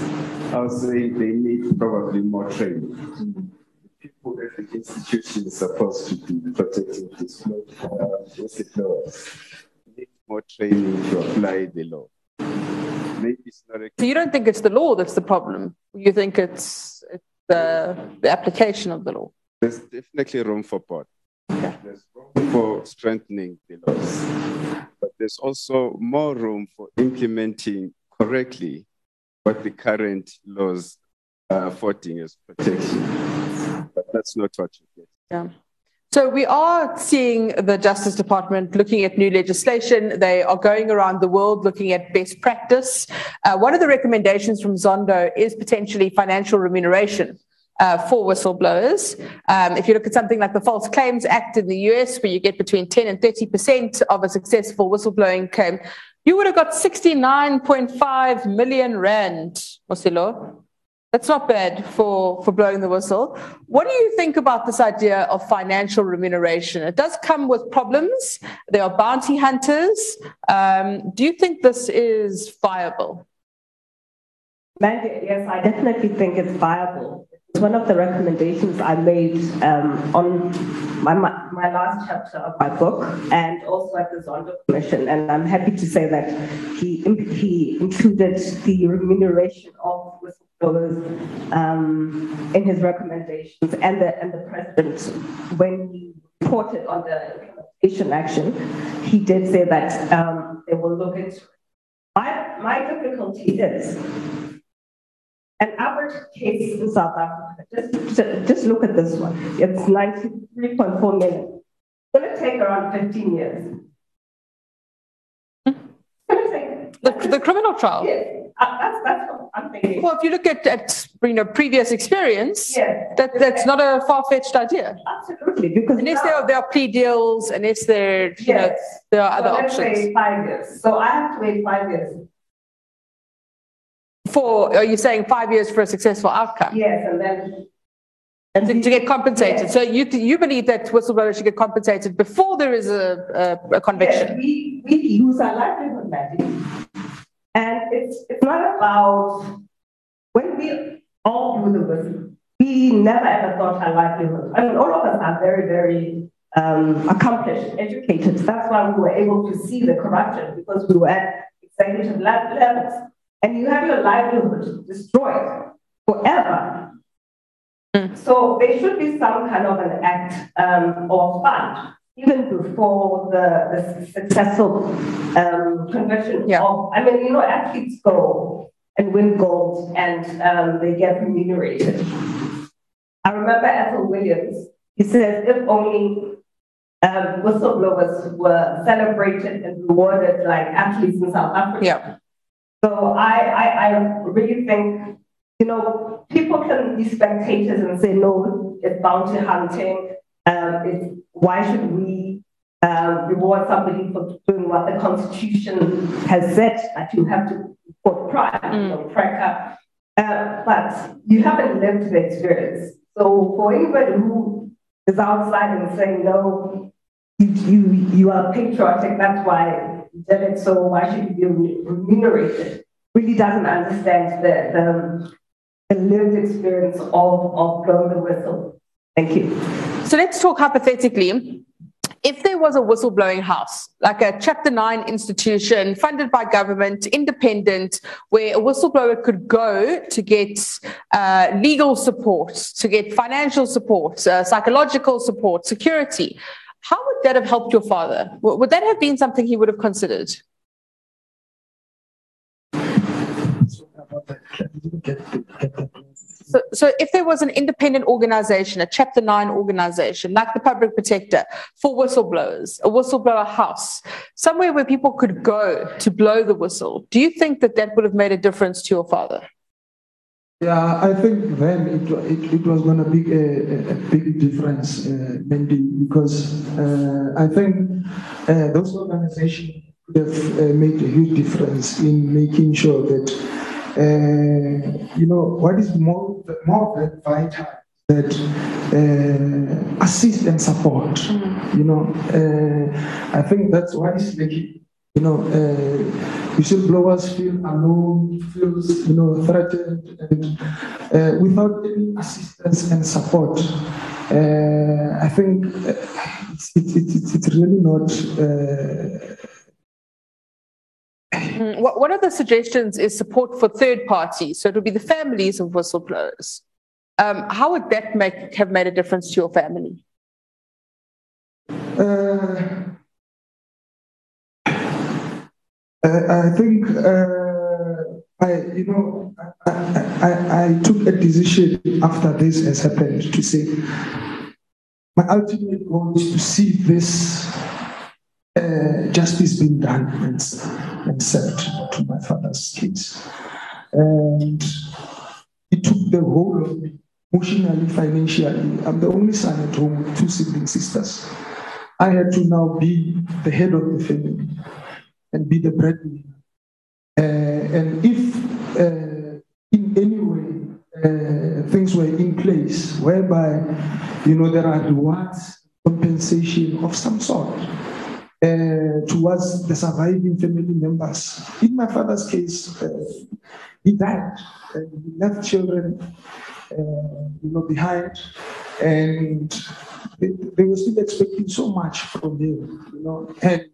I was saying they need probably more training. The people at the institution is supposed to be protecting this uh, whistleblowers need more training to apply the law maybe it's not. A- so you don't think it's the law that's the problem? You think it's, it's the, the application of the law? There's definitely room for both. Okay. There's room for strengthening the laws, but there's also more room for implementing correctly what the current laws are affording as protection. That's you. Yeah. So we are seeing the Justice Department looking at new legislation. They are going around the world looking at best practice. Uh, one of the recommendations from Zondo is potentially financial remuneration. Uh, for whistleblowers. Um, if you look at something like the False Claims Act in the US, where you get between 10 and 30% of a successful whistleblowing claim, you would have got 69.5 million rand, Mosilo, that's not bad for, for blowing the whistle. What do you think about this idea of financial remuneration? It does come with problems. There are bounty hunters. Um, do you think this is viable? Mandy, yes, I definitely think it's viable. It's one of the recommendations I made um, on my, my, my, last chapter of my book and also at the Zondo Commission. And I'm happy to say that he, he included the remuneration of um, in his recommendations and the, and the president when he reported on the implementation action, he did say that um, they will look into it. My, my difficulty is an average case in South Africa, just, just look at this one. It's 93.4 million. It's going to take around 15 years. The, the criminal trial? Yes, uh, that's, that's what I'm thinking. Well, if you look at, at you know previous experience, Yes. that, that's not a far fetched idea. Absolutely, because Unless now- there are, there are plea deals, unless there you know Yes. there are So other options. five years. So I have to wait five years. For are you saying five years for a successful outcome? Yes, and then. To, to get compensated. Yes. So you you believe that whistleblowers should get compensated before there is a, a, a Yes, conviction? we, we lose our livelihood, Mandy. And it's, it's not about, when we all do the whistle, we never ever thought our livelihood. I mean, all of us are very, very um, accomplished, educated. That's why we were able to see the corruption because we were at executive le- levels. And you have your livelihood destroyed forever. So there should be some kind of an act um, or fund even before the, the successful um, conversion Yeah. of, I mean, you know, athletes go and win gold and um, they get remunerated. I remember Athol Williams, he says, if only um, whistleblowers were celebrated and rewarded like athletes in South Africa. Yeah. So I, I, I really think, you know, people can be spectators and say, no, it's bounty hunting. Um, it's, why should we um, reward somebody for doing what the Constitution has said that you have to crime, you know, tracker. Uh, but you haven't lived the experience. So for anybody who is outside and saying, no, you, you, you are patriotic, that's why you did it, so why should you be remunerated? Really doesn't understand the, the, the lived experience of, of blowing the whistle. Thank you. So let's talk hypothetically. If there was a whistleblowing house, like a Chapter 9 institution funded by government, independent, where a whistleblower could go to get uh, legal support, to get financial support, uh, psychological support, security, how would that have helped your father? Would that have been something he would have considered? So, so if there was an independent organization, a Chapter 9 organization, like the Public Protector, for whistleblowers, a whistleblower house, somewhere where people could go to blow the whistle, do you think that that would have made a difference to your father? Yeah, I think then it, it, it was going to be a, a, big difference, uh, Mandy, because uh, I think uh, those organizations have uh, made a huge difference in making sure that, you know, what is more, more vital, that uh, assist and support, you know. Uh, I think that's what is making you know, uh, whistleblowers feel alone, feels, you know, threatened, and uh, without any assistance and support, uh, I think uh, it's, it's, it's, it's really not. One of the suggestions is support for third parties. So it would be the families of whistleblowers. Um, how would that make, have made a difference to your family? uh, I, think uh, I, you know, I, I- I took a decision after this has happened to say my ultimate goal is to see this uh, justice being done and, s- and served to my father's kids. And it took the whole of me, emotionally, financially. I'm the only son at home with two sibling sisters. I had to now be the head of the family and be the breadwinner. Uh, and if uh, in any way uh, things were in place whereby, you know, there are rewards, compensation of some sort uh, towards the surviving family members. In my father's case, uh, he died. And he left children, uh, you know, behind, and they, they were still expecting so much from him, you know, and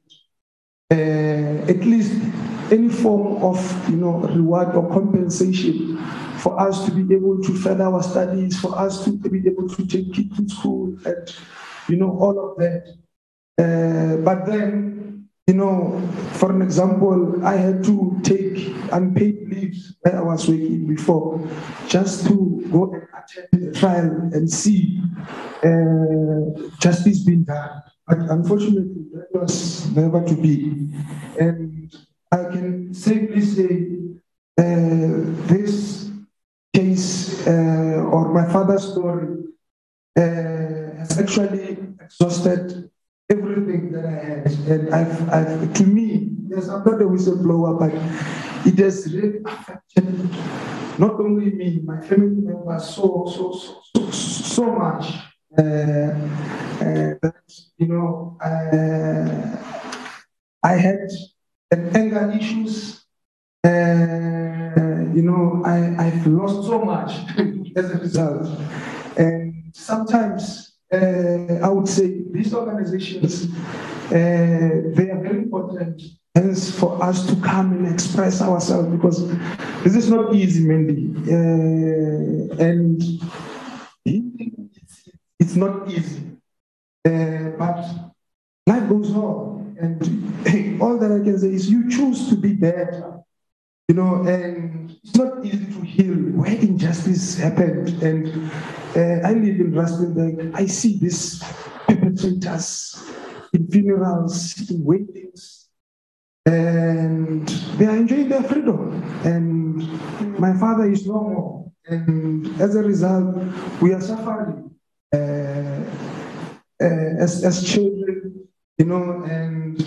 uh, at least any form of, you know, reward or compensation for us to be able to further our studies, for us to be able to take kids to school, and you know, all of that. Uh, but then, you know, for an example, I had to take unpaid leaves where I was working before just to go and attend the trial and see uh, justice being done. But unfortunately, that was never to be. And I can safely say uh, this case uh, or my father's story uh, has actually exhausted everything that I had. And I've, I've to me, yes, I'm not a whistleblower, but it has really affected not only me, my family members so, so, so, so, so much. Uh, uh, you know, uh, I had anger issues. Uh, you know, I, I've lost so much as a result. And sometimes uh, I would say these organizations, uh, they are very important hence for us to come and express ourselves because this is not easy, Mandy. Uh, and it's, not easy. Uh, but life goes on. And all that I can say is you choose to be better. You know, and it's not easy to heal where injustice happened. And uh, I live in Rustenburg. I see these perpetrators in funerals, in weddings, and they are enjoying their freedom. And my father is no more. And as a result, we are suffering uh, uh, as, as children, you know, and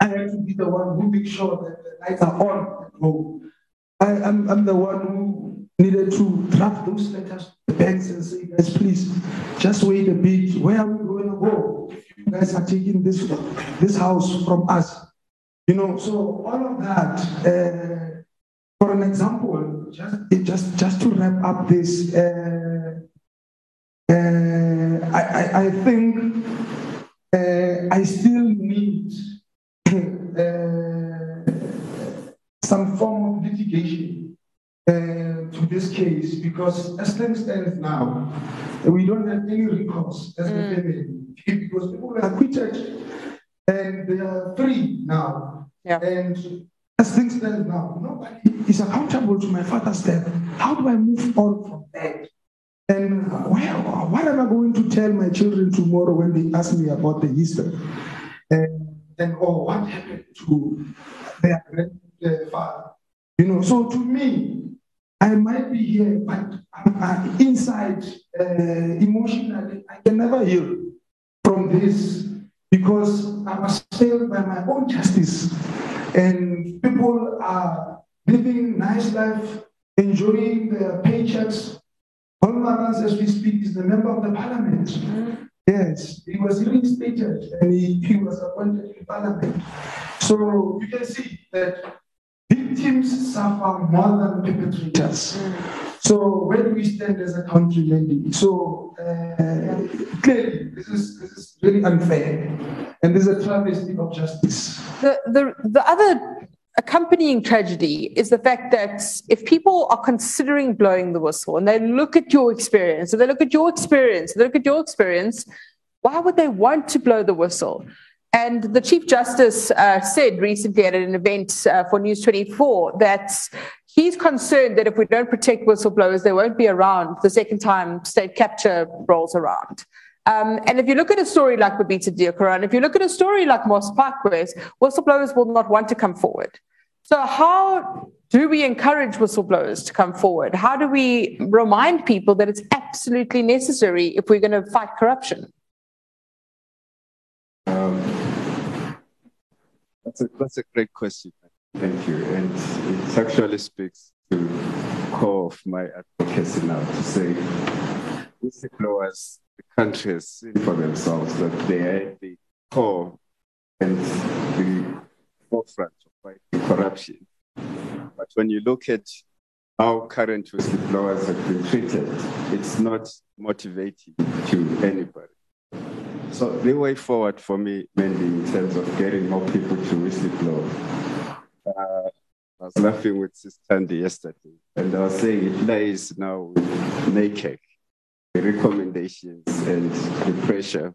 I have to be the one who makes sure that the lights are on at home. I, am I'm the one who needed to draft those letters to the banks and say, guys, please, just wait a bit. Where are we going to go? You guys are taking this, this house from us. You know, so all of that, uh, for an example, just, just, just to wrap up this, uh, uh, I, I, I think uh, I still need uh, some form of litigation uh, to this case because as things stand now, we don't have any recourse as mm. the family because people were acquitted and they are free now. Yeah. And as things stand now, nobody is accountable to my father's death. How do I move on from that? And well, what am I going to tell my children tomorrow when they ask me about the history? And then, oh, what happened to their grandfather? You know, so to me, I might be here, but inside, uh, emotionally, I can never heal from this because I was failed by my own justice. And people are living nice life, enjoying their paychecks. Wolmarans, as we speak, is the member of the parliament. Mm-hmm. Yes, he was reinstated and he, he was appointed in parliament. So you can see that victims suffer more than perpetrators. So do we stand as a country, lady, So uh, clearly, this is this is really unfair, and there's a travesty of justice. The the the other accompanying tragedy is the fact that if people are considering blowing the whistle and they look at your experience, and they look at your experience, and they look at your experience, why would they want to blow the whistle? And the Chief Justice uh, said recently at an event uh, for News 24 that he's concerned that if we don't protect whistleblowers, they won't be around the second time state capture rolls around. Um, and if you look at a story like Babita Deokaran, if you look at a story like Moss Phakwe's, whistleblowers will not want to come forward. So, how do we encourage whistleblowers to come forward? How do we remind people that it's absolutely necessary if we're going to fight corruption? Um, that's, a, that's a great question. Thank you. And it actually speaks to the core of my advocacy now to say whistleblowers, the country has seen for themselves that they are at the core and the forefront of fighting corruption. But when you look at how current whistleblowers have been treated, it's not motivating to anybody. So the way forward for me, mainly in terms of getting more people to whistleblow, uh, I was laughing with Sister Tandy yesterday, and I was saying it lays now NACAC. the recommendations and the pressure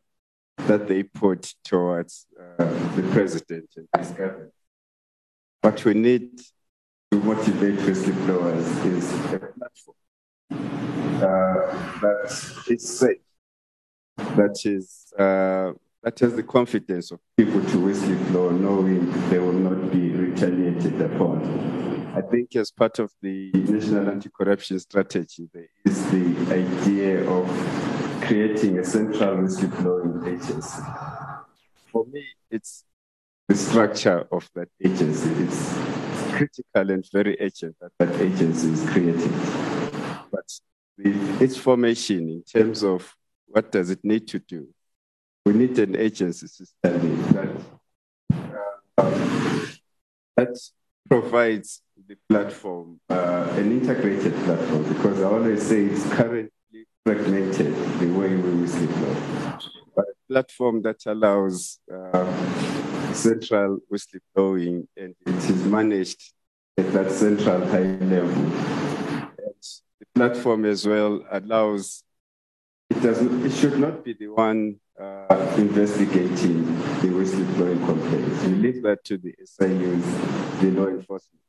that they put towards uh, the president and his government. What we need to motivate whistleblowers is a platform uh, that is safe, that is uh, that has the confidence of people to whistleblow, knowing they will not be retaliated upon. I think as part of the national anti-corruption strategy, there is the idea of creating a central whistleblowing agency. For me, it's the structure of that agency. It's critical and very urgent that that agency is created. But the, its formation in terms of what does it need to do, we need an agency system that, uh, that provides the platform, uh, an integrated platform, because I always say it's currently fragmented the way we whistleblow. But a platform that allows uh, central whistleblowing and it is managed at that central high level. And the platform as well allows it doesn't it should not be the one uh, investigating the whistleblowing complaints. We leave that to the SIUs, the law enforcement.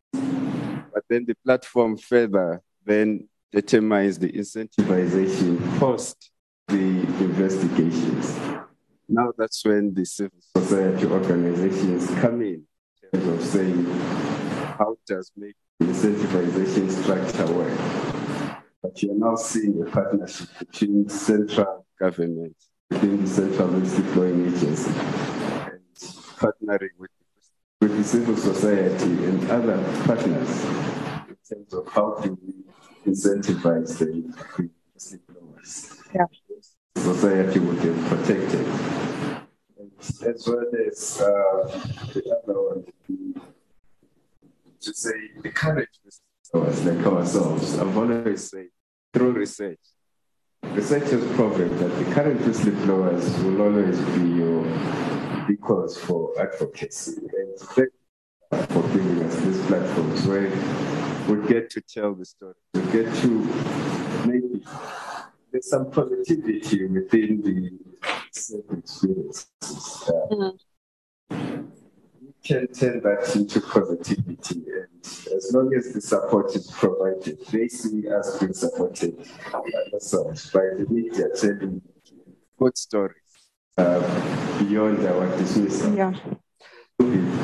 But then the platform further then determines the incentivization post the investigations. Now that's when the civil society organizations come in, in terms of saying, how does make incentivization structure work? But you're now seeing a partnership between central government, between the central whistleblowing agency, and partnering with, with the civil society and other partners in terms of how do we incentivize the whistleblowers. Yeah. Society would be protected. And as well as uh, the other one, to say the current whistleblowers like ourselves, I've always said through research, research has proven that the current whistleblowers will always be your because for advocacy. And thank for giving us these platforms where we get to tell the story. We get to maybe there's some positivity within the experiences. Uh, mm-hmm. We can turn that into positivity, and as long as the support is provided, they see us being supported ourselves by the media telling good stories uh, beyond our dismissal. Yeah.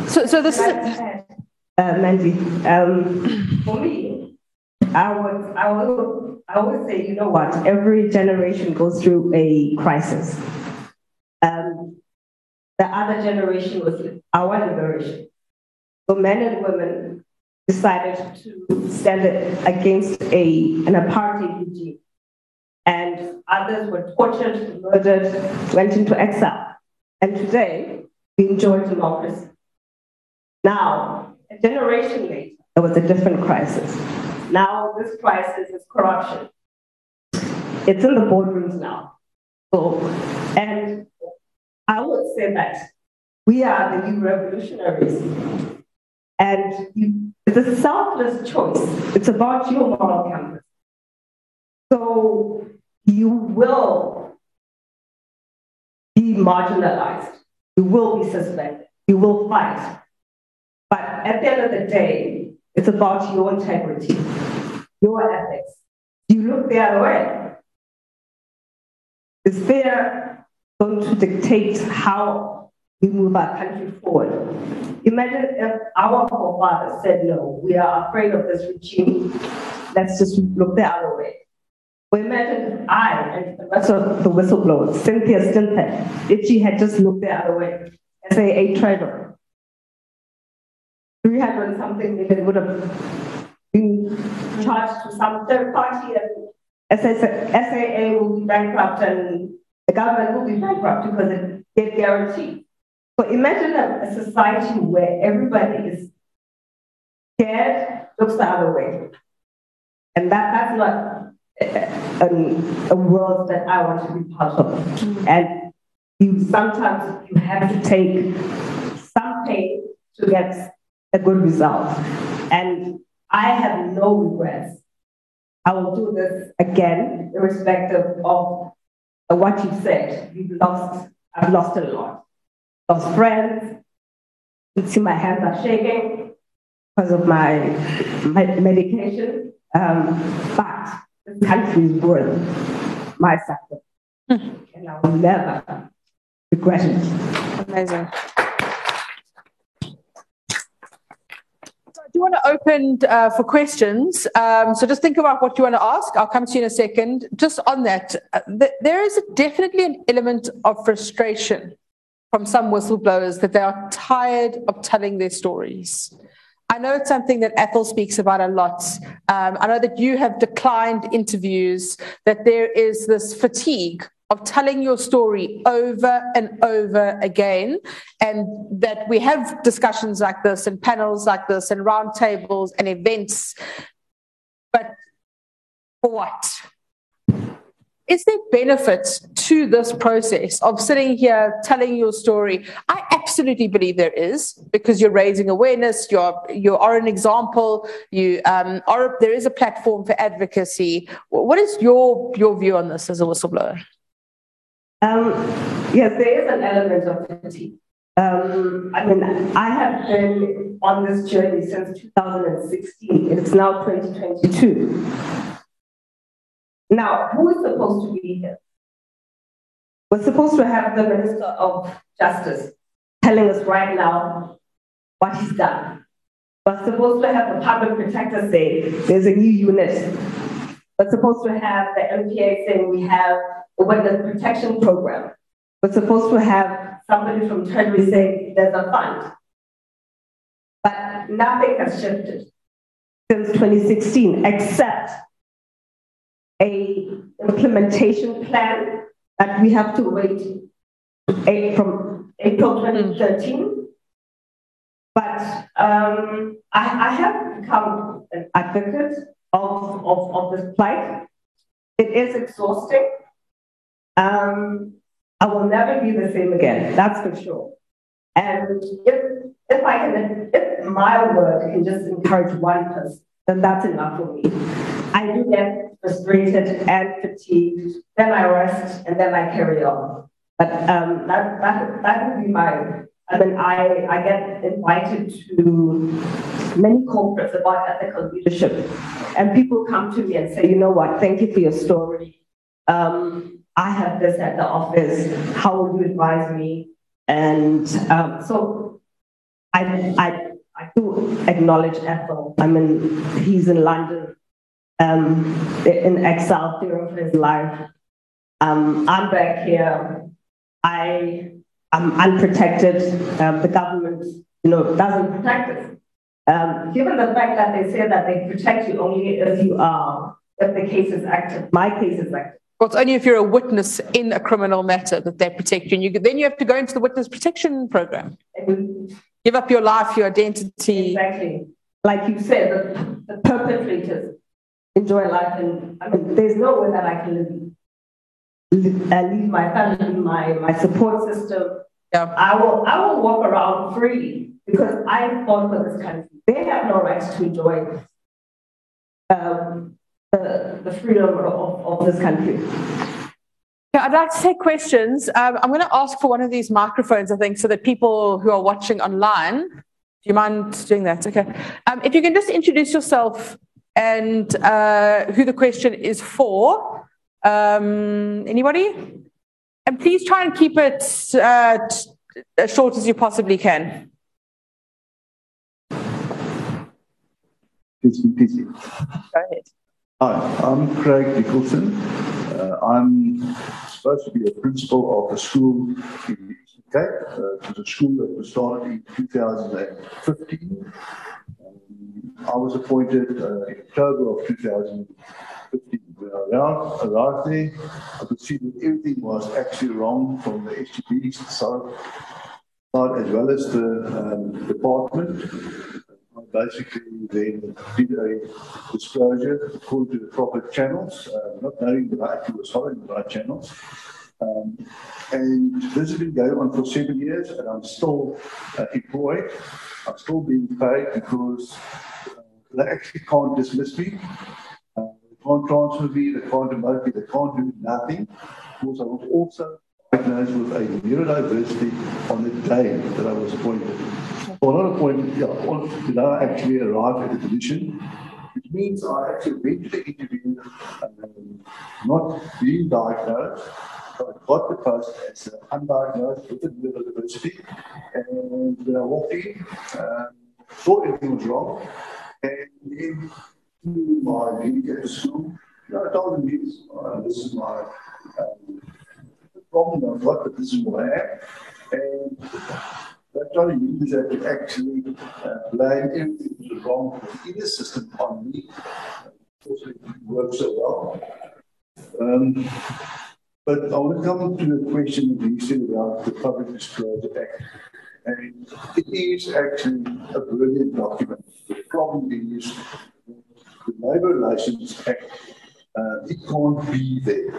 So, so this is uh, Mandy. Um, for me, I would, I would, I would say, you know what? Every generation goes through a crisis. The other generation was our liberation. So men and women decided to stand against a, an apartheid regime. And others were tortured, murdered, went into exile. And today, we enjoy democracy. Now, a generation later, there was a different crisis. Now this crisis is corruption. It's in the boardrooms now. So, and I would say that we are the new revolutionaries. And you, it's a selfless choice. It's about your moral compass. So you will be marginalized. You will be suspended. You will fight. But at the end of the day, it's about your integrity, your ethics. You look the other way. Is fear going to dictate how we move our country forward? Imagine if our forefathers said, no, we are afraid of this regime. Let's just look the other way. Or imagine if I and the rest of the whistleblowers, Cynthia Stimpel, if she had just looked the other way and say a traitor, 300 something million would have been charged to some third party and SAA will be bankrupt and the government will be bankrupt because it gave guarantee. So imagine a, a society where everybody is scared, looks the other way. And that, that's not a, a, world that I want to be part of. And you sometimes you have to take some pain to get a good result. And I have no regrets. I will do this again, irrespective of what you said. You've lost, I've lost a lot. Lost friends. You see my hands are shaking because of my, my medication. Um, but the country is worth my sacrifice. and I will never regret it. Amazing. Do want to open uh, for questions. Um, so just think about what you want to ask. I'll come to you in a second. Just on that, uh, th- there is definitely an element of frustration from some whistleblowers that they are tired of telling their stories. I know it's something that Athol speaks about a lot. Um, I know that you have declined interviews, that there is this fatigue of telling your story over and over again, and that we have discussions like this and panels like this and roundtables and events. But for what? Is there benefit to this process of sitting here telling your story? I absolutely believe there is because you're raising awareness. You're you are an example. You um, are there is a platform for advocacy. What is your your view on this as a whistleblower? Um, yes, there is an element of fatigue. Um, I mean, I have been on this journey since 2016. It's now 2022. Now, who is supposed to be here? We're supposed to have the Minister of Justice telling us right now what he's done. We're supposed to have the public protector say there's a new unit. We're supposed to have the NPA saying we have a witness protection program. We're supposed to have somebody from Treasury saying there's a fund. But nothing has shifted since 2016 except a implementation plan that we have to wait from April 2013. But um, I, I, have become an advocate of, of, of this plight. It is exhausting. Um, I will never be the same again, that's for sure. And if, if I can, if my work can just encourage one person, then that's enough for me. I do get frustrated and fatigued, then I rest, and then I carry on. But um, that, that, that would be my, I mean, I, I get invited to many conferences about ethical leadership, and people come to me and say, you know what, thank you for your story. Um, I have this at the office. How would you advise me? And um, so I, I, I do acknowledge Athol. I mean, he's in London um, in exile through his life. Um, I'm back here. I am unprotected. Um, the government, you know, doesn't protect us. Um, given the fact that they say that they protect you only if you are, if the case is active, my case is active. Well, it's only if you're a witness in a criminal matter that they protect you. And you, then you have to go into the witness protection program. Give up your life, your identity. Exactly. Like you said, the, the perpetrators enjoy life. And I mean, there's no way that I can live, uh, leave my family, my, my support system. Yeah. I will I will walk around freely because I fought for this country. They have no rights to enjoy um, the, the freedom of, of this country. Yeah, I'd like to take questions. Um, I'm going to ask for one of these microphones, I think, so that people who are watching online, do you mind doing that? Okay. Um, if you can just introduce yourself and uh, who the question is for. Um, anybody? And please try and keep it uh, as short as you possibly can. Please, please. Go ahead. Hi, I'm Craig Nicholson. Uh, I'm supposed to be a principal of a school in the UK. Uh, it was a school that was started in 2015 I was appointed uh, in October of 2015. I arrived there, I could see that everything was actually wrong from the SGB side, as well as the um, department. I basically then did a disclosure according to the proper channels, uh, not knowing that I actually was following the right channels. Um, and this has been going on for seven years, and I'm still uh, employed. I'm still being paid because uh, they actually can't dismiss me. Uh, can't transfer me, they can't remote me, they can't do nothing. Because I was also diagnosed with a neurodiversity on the day that I was appointed. Well, not appointed, yeah, on, know, I actually arrived at the position, which means I actually went to the interview, um, not being diagnosed, I got the post as undiagnosed with a neurodiversity. And when I walked in, um, thought everything was wrong. And then my the school, you know, I told this, uh, this is my um, problem I've got, but this is am. And they're trying to that to actually uh, blame everything wrong in the system on me. Course, it works so well. Um, but I want to come to the question that you said about the Public Disclosure Act. And it is actually a brilliant document. The problem is the Labour Relations Act, uh, it can't be there.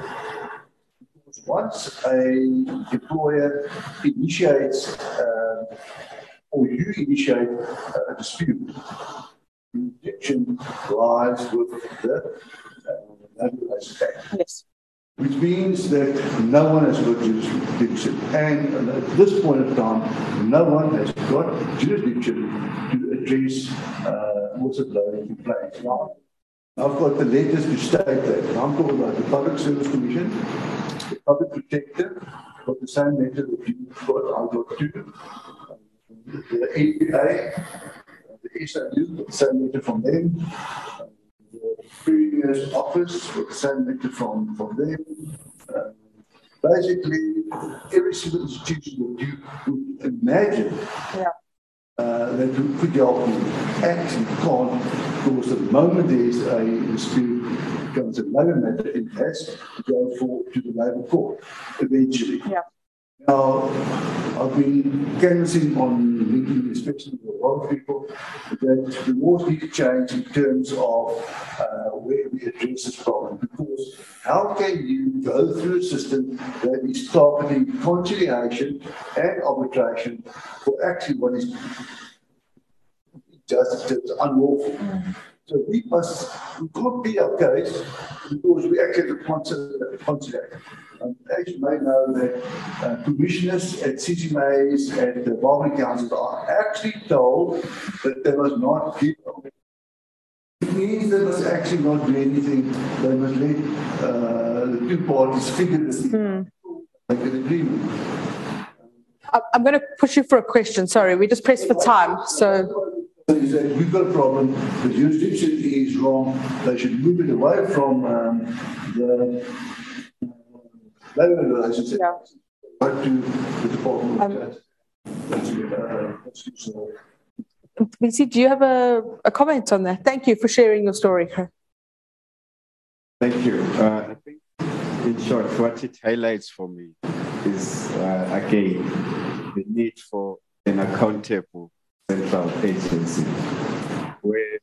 Because once a employer initiates uh, or you initiate a dispute, the jurisdiction lies with the uh, Labour Relations Act. Yes which means that no one has got jurisdiction. And at this point of time, no one has got jurisdiction to address uh, whistleblowing complaints. Now, I've got the letters to state that. I'm talking about the Public Service Commission, the Public Protector, got the same letter that you've got, I've got two. The APA, the SIU, got the same letter from them The previous office with the same letter from, from them. Uh, basically, every single institution that you would imagine yeah. Uh, that could you actually can't, because the moment there's a dispute, comes a labour matter, it has to go for, to the labour court eventually. Yeah. Now, I've been canvassing on LinkedIn, especially with a lot of people, that the need to change in terms of uh, where we address this problem. Because how can you go through a system that is targeting conciliation and arbitration for actually what is just unlawful? Mm. So we must, we can't be our case because we actually conciliate. As you may know, that uh, commissioners at CCMAs and the bargaining councils are actually told that they must not give. It means they must actually not do anything. They must let uh, the two parties figure this hmm. make an agreement. I'm going to push you for a question. Sorry, we just pressed for time. So. Is that we've got a problem. The jurisdiction is wrong. They should move it away from um, the labor relationship yeah. back to the Department of um, BC, do you have a, a comment on that? Thank you for sharing your story. Thank you. Uh, I think, in short, what it highlights for me is, uh, again, the need for an accountable central agency where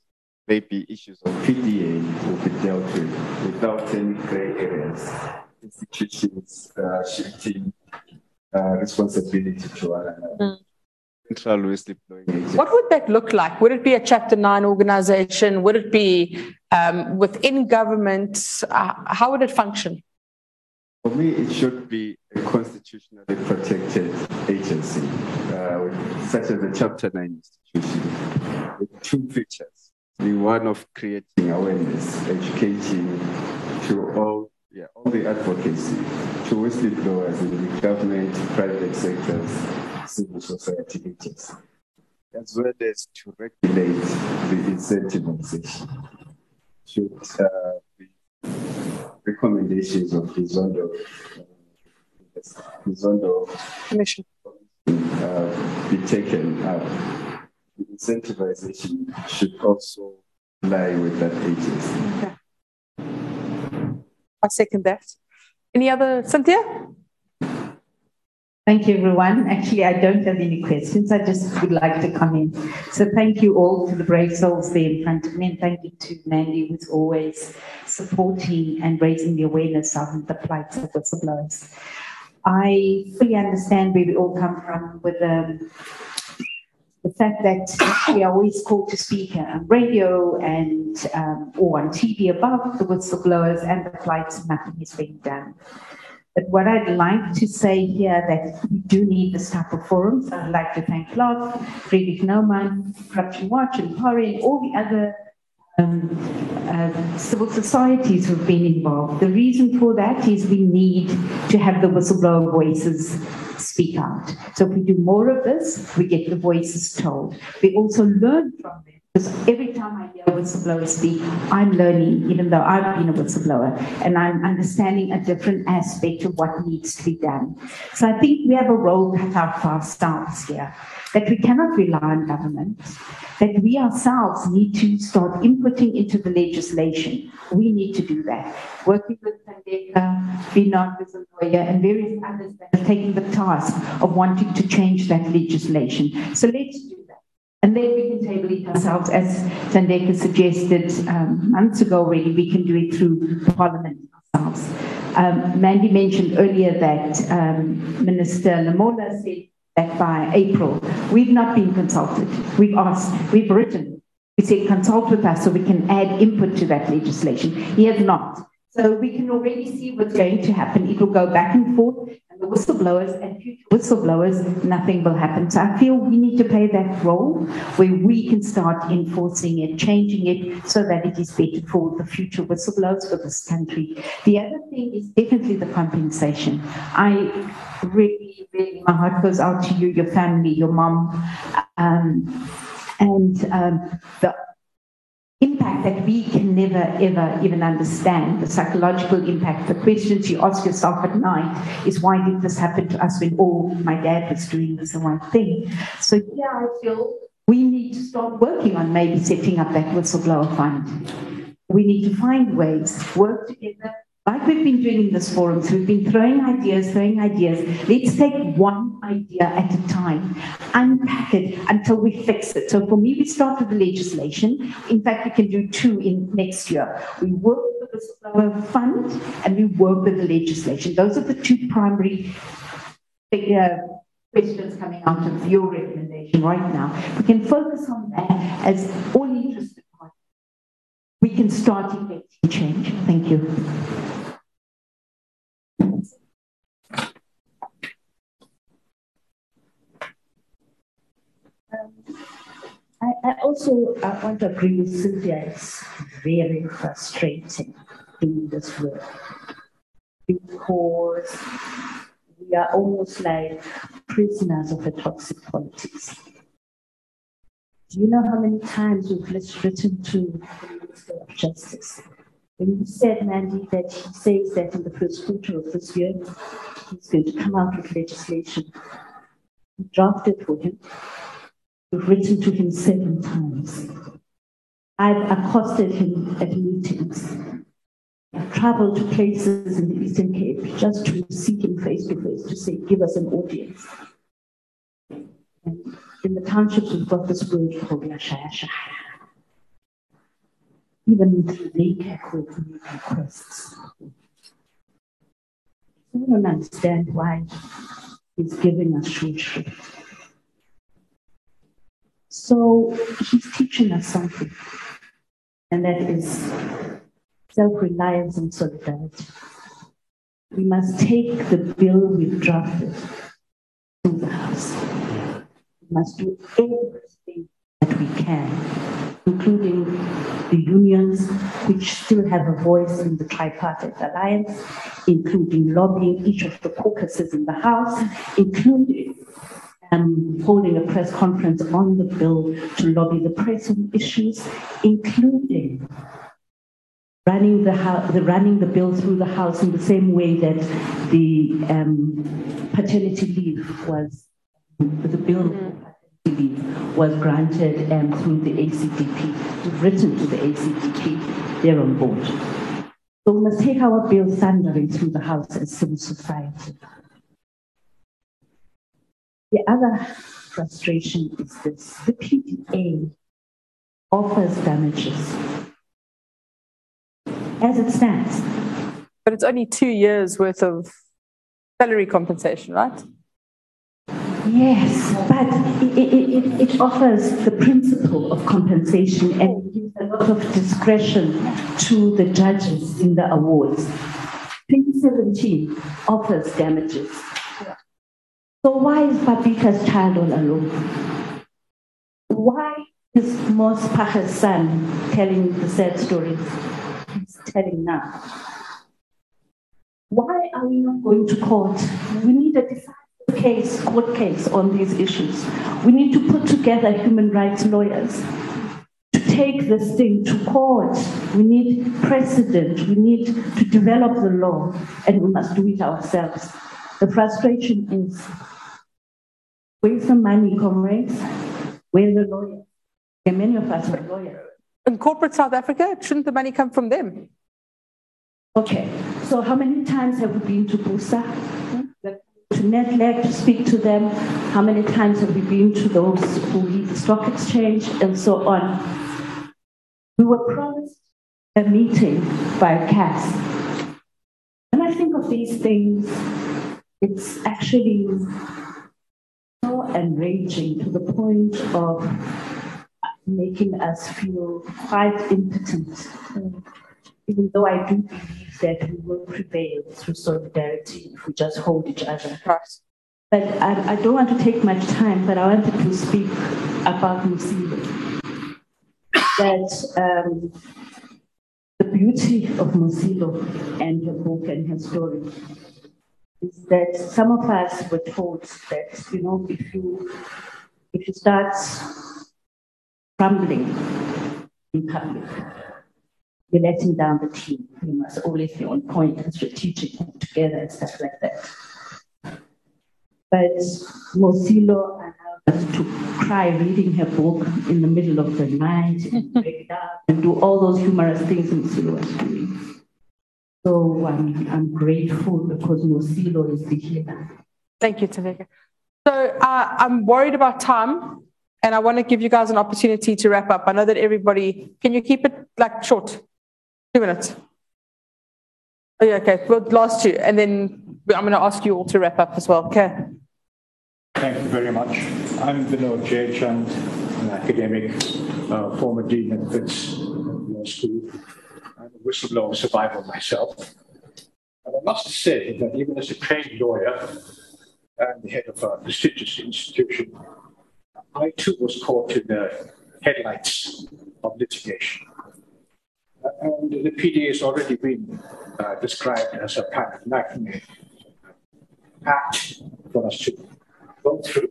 maybe issues of PDA will be dealt with without any gray areas institutions uh, shifting uh, responsibility to one another. Mm. What would that look like? Would it be a Chapter 9 organization? Would it be um, within government? Uh, how would it function? For me, it should be a constitutionally protected agency, uh, such as a Chapter 9 institution, with two features. The one of creating awareness, educating to all yeah, all the advocacy to whistleblowers in the government, private sectors, civil society agents, as well as to regulate the incentivization. Should uh, the recommendations of the Zondo, uh, the Zondo Commission uh, be taken up, the incentivization should also lie with that agency. Okay. I second that. Any other, Cynthia? Thank you, everyone. Actually, I don't have any questions. I just would like to comment. So thank you all to the brave souls there in front of me, and thank you to Mandy, who's always supporting and raising the awareness of the plight of whistleblowers. I fully understand where we all come from with um, the fact that we are always called to speak on radio and um, or on TV about the whistleblowers and the flights, nothing is being done. But what I'd like to say here that we do need this type of forums. I'd like to thank Clark, Friedrich Naumann, Corruption Watch, and PARI, and all the other um, uh, civil societies who've been involved. The reason for that is we need to have the whistleblower voices speak out. So if we do more of this, we get the voices told. We also learn from them. Because every time I hear a whistleblower speak, I'm learning, even though I've been a whistleblower, and I'm understanding a different aspect of what needs to be done. So I think we have a role cut out for ourselves here, that we cannot rely on government, that we ourselves need to start inputting into the legislation. We need to do that. Working with Thandeka, Vinodh, with a lawyer, and various others that are taking the task of wanting to change that legislation. So let's do that. and then we can table it ourselves, as Thandeka suggested um, months ago already, we can do it through Parliament ourselves. Um, Mandy mentioned earlier that um, Minister Lamola said that by April, we've not been consulted. We've asked, we've written, we said consult with us so we can add input to that legislation. He has not. So we can already see what's going to happen. It will go back and forth, and the whistleblowers and future whistleblowers, nothing will happen. So I feel we need to play that role where we can start enforcing it, changing it so that it is better for the future whistleblowers for this country. The other thing is definitely the compensation. I really, really, my heart goes out to you, your family, your mom, um, and um, the impact that we can never ever even understand. The psychological impact the questions you ask yourself at night is why did this happen to us when all my dad was doing this one thing? So yeah i feel we need to start working on maybe setting up that whistleblower fund. We need to find ways work together like we've been doing in this forum, so we've been throwing ideas, throwing ideas. Let's take one idea at a time, unpack it until we fix it. So for me, we start with the legislation. In fact, we can do two in next year. We work with the whistleblower fund and we work with the legislation. Those are the two primary uh, questions coming out of your recommendation right now. We can focus on that as all interested parties. We can start effecting change. Thank you. I, also I want to agree with Cynthia. It's very frustrating doing this work because we are almost like prisoners of a toxic politics. Do you know how many times we've written to the Minister of Justice? When you said, Mandy, that he says that in the first quarter of this year, he's going to come out with legislation. We drafted for him written to him seven times. I've accosted him at meetings. I've traveled to places in the Eastern Cape just to see him face to face to say, give us an audience. In the townships, we've got this word called Lashaya Shaya. Even daycare court, we make requests. I don't understand why he's giving us short shrift. So he's teaching us something, and that is self reliance and solidarity. We must take the bill we've drafted to the House. We must do everything that we can, including the unions, which still have a voice in the tripartite alliance, including lobbying each of the caucuses in the House, including um, holding a press conference on the bill to lobby the press on issues, including running the, the, running the bill through the House in the same way that the um, paternity leave was the bill mm-hmm. was granted um, through the ACDP, written to the ACDP, they're on board. So we must take our bill thundering through the House as civil society. The other frustration is this the PDA offers damages as it stands. But it's only two years worth of salary compensation, right? Yes, but it, it, it, offers the principle of compensation and gives a lot of discretion to the judges in the awards. 2017 offers damages. So why is Babita's child all alone? Why is Moss Phakwe's son telling the sad stories he's telling now? Why are we not going to court? We need a decisive case, court case on these issues. We need to put together human rights lawyers to take this thing to court. We need precedent. We need to develop the law, and we must do it ourselves. The frustration is the money, comrades? Where's the lawyer? And many of us are lawyers. In corporate South Africa, shouldn't the money come from them? Okay, so how many times have we been to BUSA? To NEDLAC to speak to them? How many times have we been to those who lead the stock exchange and so on? We were promised a meeting by CAS. When I think of these things, it's actually enraging to the point of making us feel quite impotent even though I do believe that we will prevail through solidarity if we just hold each other. But I, I don't want to take much time, but I wanted to speak about Mosilo. That um, the beauty of Mosilo and her book and her story is that some of us were told that, you know, if you if you start crumbling in public, you're letting down the team. You must always be on point and strategic and together and stuff like that. But Mosilo allowed us to cry reading her book in the middle of the night and break down and do all those humorous things Mosilo was doing. So um, I'm grateful because Mosilo is the healer. Thank you, Thandeka. So uh, I'm worried about time and I want to give you guys an opportunity to wrap up. I know that everybody, can you keep it like short? Two minutes. Oh, yeah, okay. Well, last two. And then I'm going to ask you all to wrap up as well. Okay. Thank you very much. I'm Vinodh Jaichand, an academic, uh, former dean at Wits Law School. Whistleblower survivor myself. And I must say that even as a trained lawyer and the head of a prestigious institution, I too was caught in the headlights of litigation and the PD has already been uh, described as a kind of nightmare act for us to go through.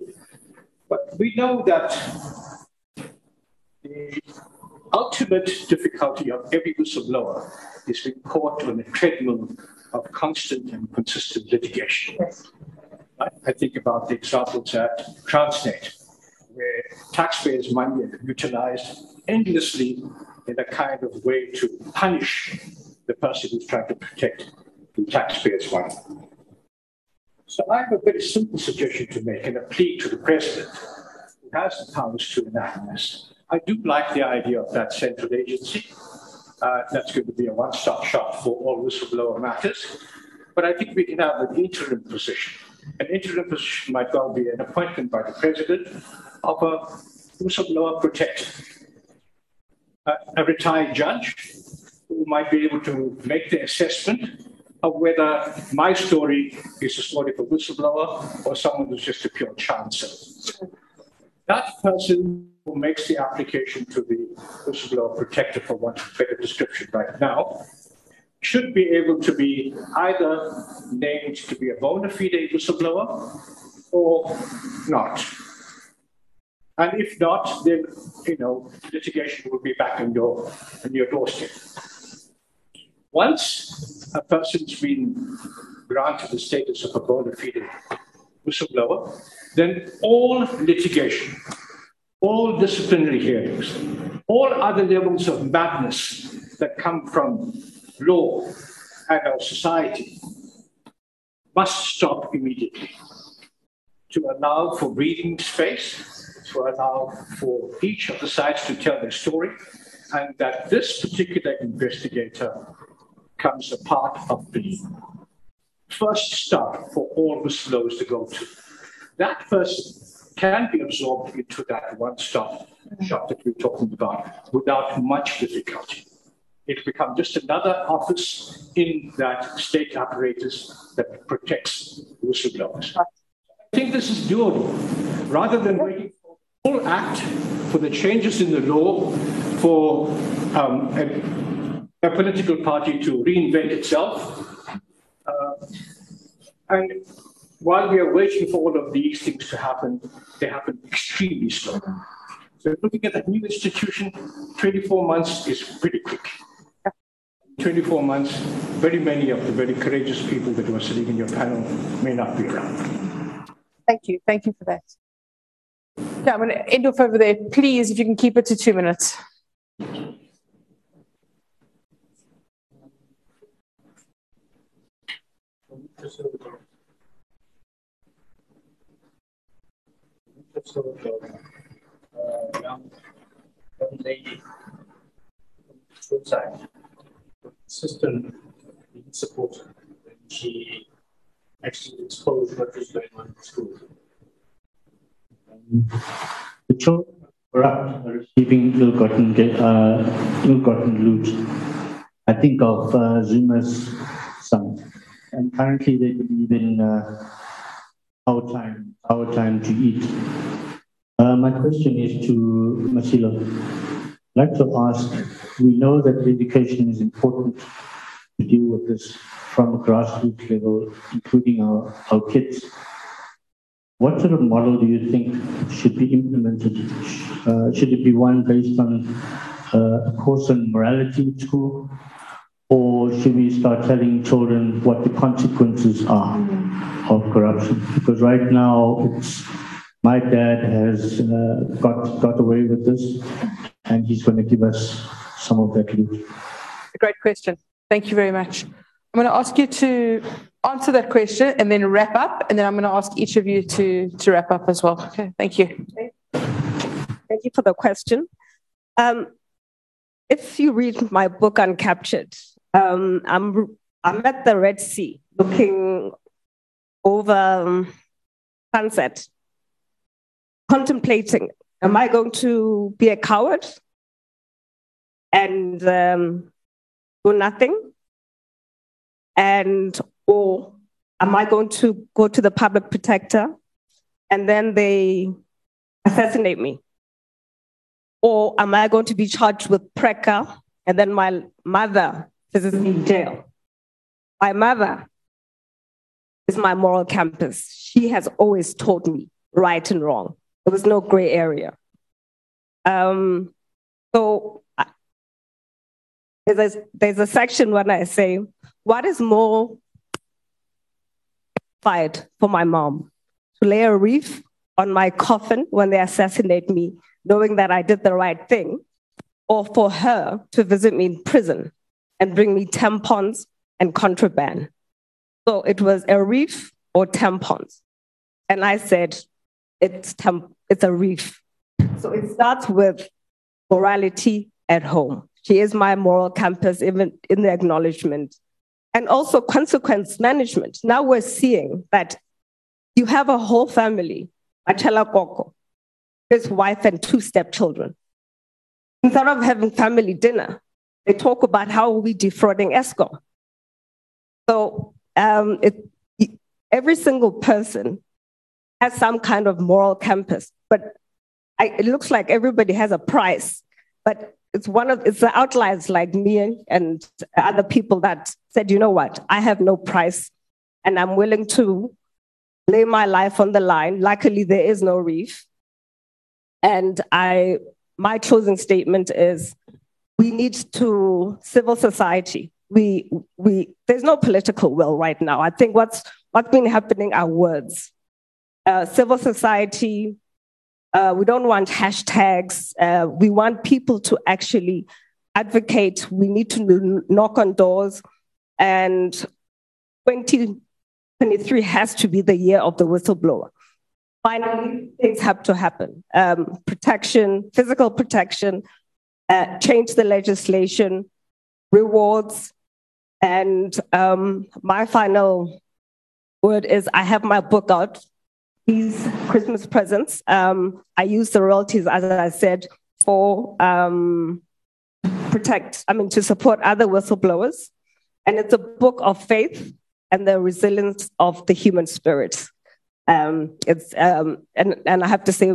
But we know that the ultimate difficulty of every whistleblower is being caught on a treadmill of constant and consistent litigation. Yes. I, I think about the examples at Transnet, where taxpayers' money is utilized endlessly in a kind of way to punish the person who's trying to protect the taxpayers' money. So I have a very simple suggestion to make and a plea to the president who has the powers to enact this. I do like the idea of that central agency. Uh, that's going to be a one-stop shop for all whistleblower matters. But I think we can have an interim position. An interim position might well be an appointment by the president of a whistleblower protector a retired judge who might be able to make the assessment of whether my story is a story of a whistleblower or someone who's just a pure chancer. That person who makes the application to the whistleblower protector, for want of a better description right now, should be able to be either named to be a bona fide whistleblower or not. And if not, then you know litigation will be back on your on your doorstep. Once a person's been granted the status of a bona fide whistleblower, then all litigation, all disciplinary hearings, all other levels of madness that come from law and our society must stop immediately to allow for breathing space to allow for each of the sides to tell their story, and that this particular investigator comes a part of the first stop for all whistleblowers to go to. That person can be absorbed into that one-stop shop that we're talking about without much difficulty. It becomes just another office in that state apparatus that protects whistleblowers. I think this is doable. Rather than waiting for a full act, for the changes in the law, for um, a, a, political party to reinvent itself. Uh, and while we are waiting for all of these things to happen, they happen extremely slowly. So looking at that new institution, 24 months is pretty quick. 24 months, very many of the very courageous people that were sitting in your panel may not be around. Thank you. Thank you for that. Yeah, I'm going to end off over there. Please, if you can keep it to two minutes. Uh, young, young lady suicide. System being supported when she actually exposed what was going on in school. Um, the children corrupt, receiving ill-gotten, uh, ill-gotten loot. I think of uh, Zuma's son, and currently they believe in uh, our time, our time to eat. Uh, my question is to Mosilo. I'd like to ask, we know that education is important to deal with this from a grassroots level, including our, our kids. What sort of model do you think should be implemented? Uh, should it be one based on uh, a course on morality in school? Or should we start telling children what the consequences are of corruption? Because right now it's my dad has uh, got got away with this, and he's going to give us some of that loot. A great question. Thank you very much. I'm going to ask you to answer that question and then wrap up, and then I'm going to ask each of you to to wrap up as well. Okay. Thank you. Thank you for the question. Um, if you read my book Uncaptured, um, I'm I'm at the Red Sea looking over um, sunset contemplating am I going to be a coward and um, do nothing? And, or am I going to go to the public protector and then they assassinate me? Or am I going to be charged with PRECCA and then my mother visits me in jail? My mother is my moral compass. She has always taught me right and wrong. There was no gray area. Um, so there's a, there's a section when I say, what is more fight for my mom? To lay a wreath on my coffin when they assassinate me, knowing that I did the right thing, or for her to visit me in prison and bring me tampons and contraband. So it was a wreath or tampons. And I said, it's, temp- it's a reef. So it starts with morality at home. She is my moral compass, even in the acknowledgement. And also consequence management. Now we're seeing that you have a whole family, Matshela Koko, his wife and two stepchildren. Instead of having family dinner, they talk about how are we defrauding Eskom. So um, it, every single person has some kind of moral compass, but I, it looks like everybody has a price. But it's one of it's the outliers like me and other people that said, you know what, I have no price, and I'm willing to lay my life on the line. Luckily, there is no reef, and I my closing statement is we need to civil society we we there's no political will right now i think what's what's been happening are words uh, civil society. Uh, we don't want hashtags. Uh, we want people to actually advocate. We need to knock on doors. And 2023 has to be the year of the whistleblower. Finally, things have to happen. Um, protection, physical protection, uh, change the legislation, rewards. And um, my final word is I have my book out these Christmas presents. Um, I use the royalties, as I said, for um, protect, I mean, to support other whistleblowers. And it's a book of faith and the resilience of the human spirit. Um, it's um, and and I have to say,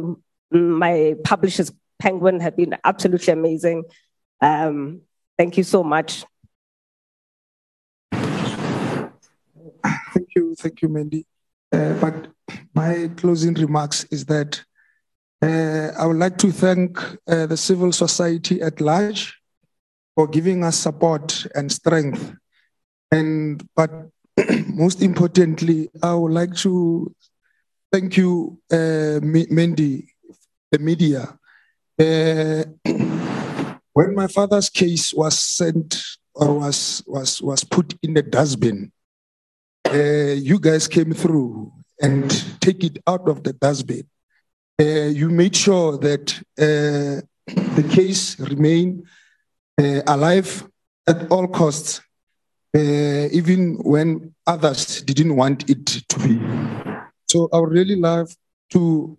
my publishers Penguin have been absolutely amazing. Um, thank you so much. Thank you, thank you, Mandy. Uh, but my closing remarks is that uh, I would like to thank uh, the civil society at large for giving us support and strength. And but most importantly, I would like to thank you, uh, Mandy, the media. Uh, when my father's case was sent or was was was put in the dustbin, uh, you guys came through and take it out of the dustbin. Uh, you made sure that uh, the case remained uh, alive at all costs, uh, even when others didn't want it to be. So I would really love to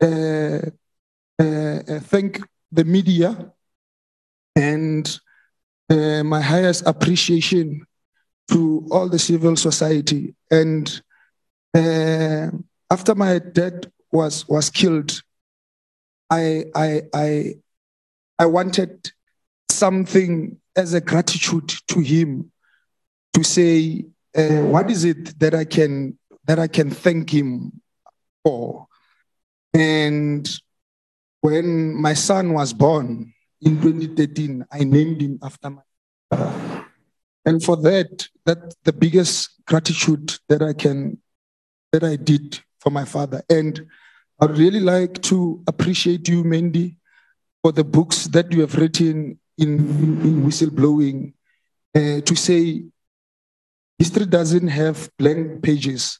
uh, thank the media and my highest appreciation to all the civil society. And uh, after my dad was was killed, I I I I wanted something as a gratitude to him to say uh, what is it that I can that I can thank him for. And when my son was born in 2013, I named him after my father. And for that, that's the biggest gratitude that I can, that I did for my father. And I'd really like to appreciate you, Mandy, for the books that you have written in, in, in whistleblowing uh, to say history doesn't have blank pages.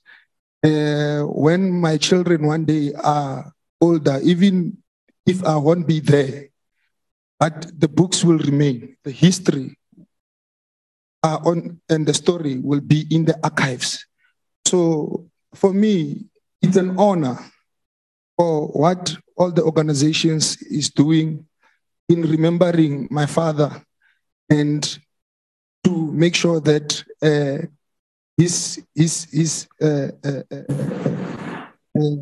Uh, when my children one day are older, even if I won't be there, but the books will remain, the history are on, and the story will be in the archives. So for me, it's an honor for what all the organizations is doing in remembering my father and to make sure that uh, his his his uh, uh, uh, uh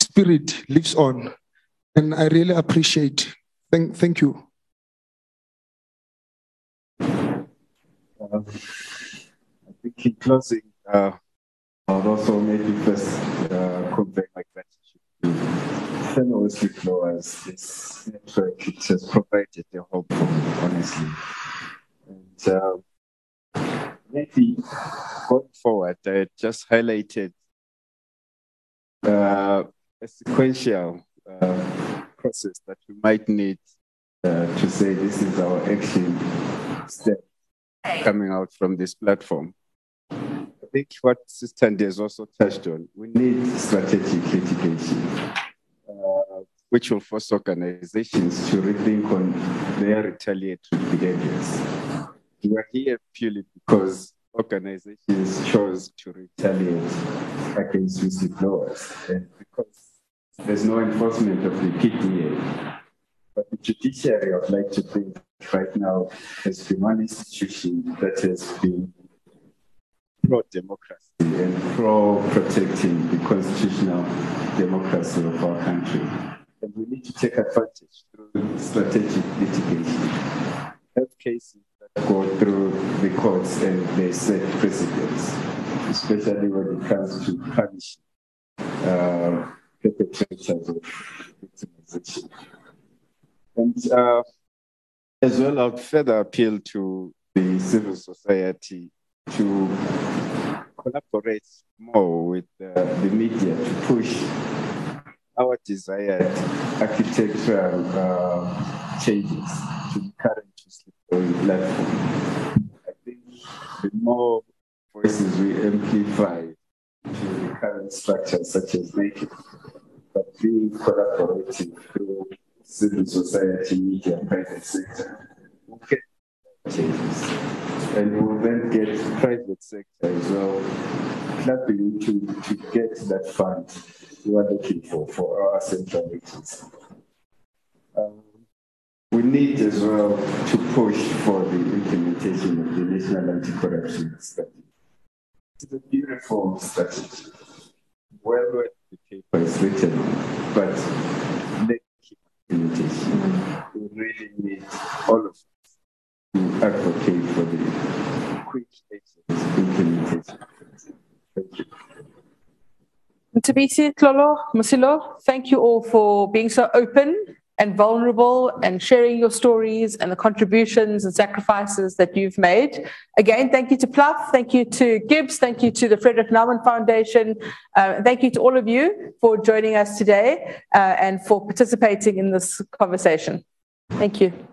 spirit lives on, and I really appreciate. Thank thank you. Uh, I think in closing, uh, I also maybe first uh, convey my gratitude to fellow whistleblowers. This network it has provided the hope for me, honestly. And uh, maybe going forward, I just highlighted uh, a sequential uh, process that we might need uh, to say this is our action step coming out from this platform. I think what Sister has also touched on, we need strategic litigation, uh, which will force organizations to rethink on their retaliatory behaviors. We are here purely because organizations chose to retaliate against whistleblowers and because there's no enforcement of the PDA. But the judiciary, I'd like to think, right now has been one institution that has been pro democracy and pro protecting the constitutional democracy of our country. And we need to take advantage through strategic litigation. Have cases that go through the courts and they set precedents, especially when it comes to punishing uh, perpetrators of victimization. And uh, as well, I would further appeal to the civil society to collaborate more with uh, the media to push our desired architectural uh, changes to the current platform. I think the more voices we amplify to the current structures such as NACAC, but being collaborative through civil society, media, private sector will get changes. And we'll then get private sector as well partnering to, to get that fund we are looking for for our central agency. Um, we need as well to push for the implementation of the National Anti-Corruption Strategy. It's a beautiful strategy. Well, well the paper is written, but the implementation. We really need all of us to advocate for the quick implementation. Thank you. Tabisi, Tlholo, Mosilo, thank you all for being so open and vulnerable and sharing your stories and the contributions and sacrifices that you've made. Again, thank you to Pluff, thank you to Gibbs, thank you to the Friedrich Naumann Foundation, uh, thank you to all of you for joining us today uh, and for participating in this conversation. Thank you.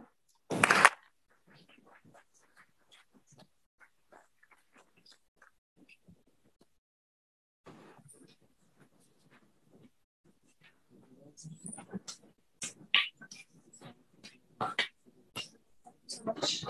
Much.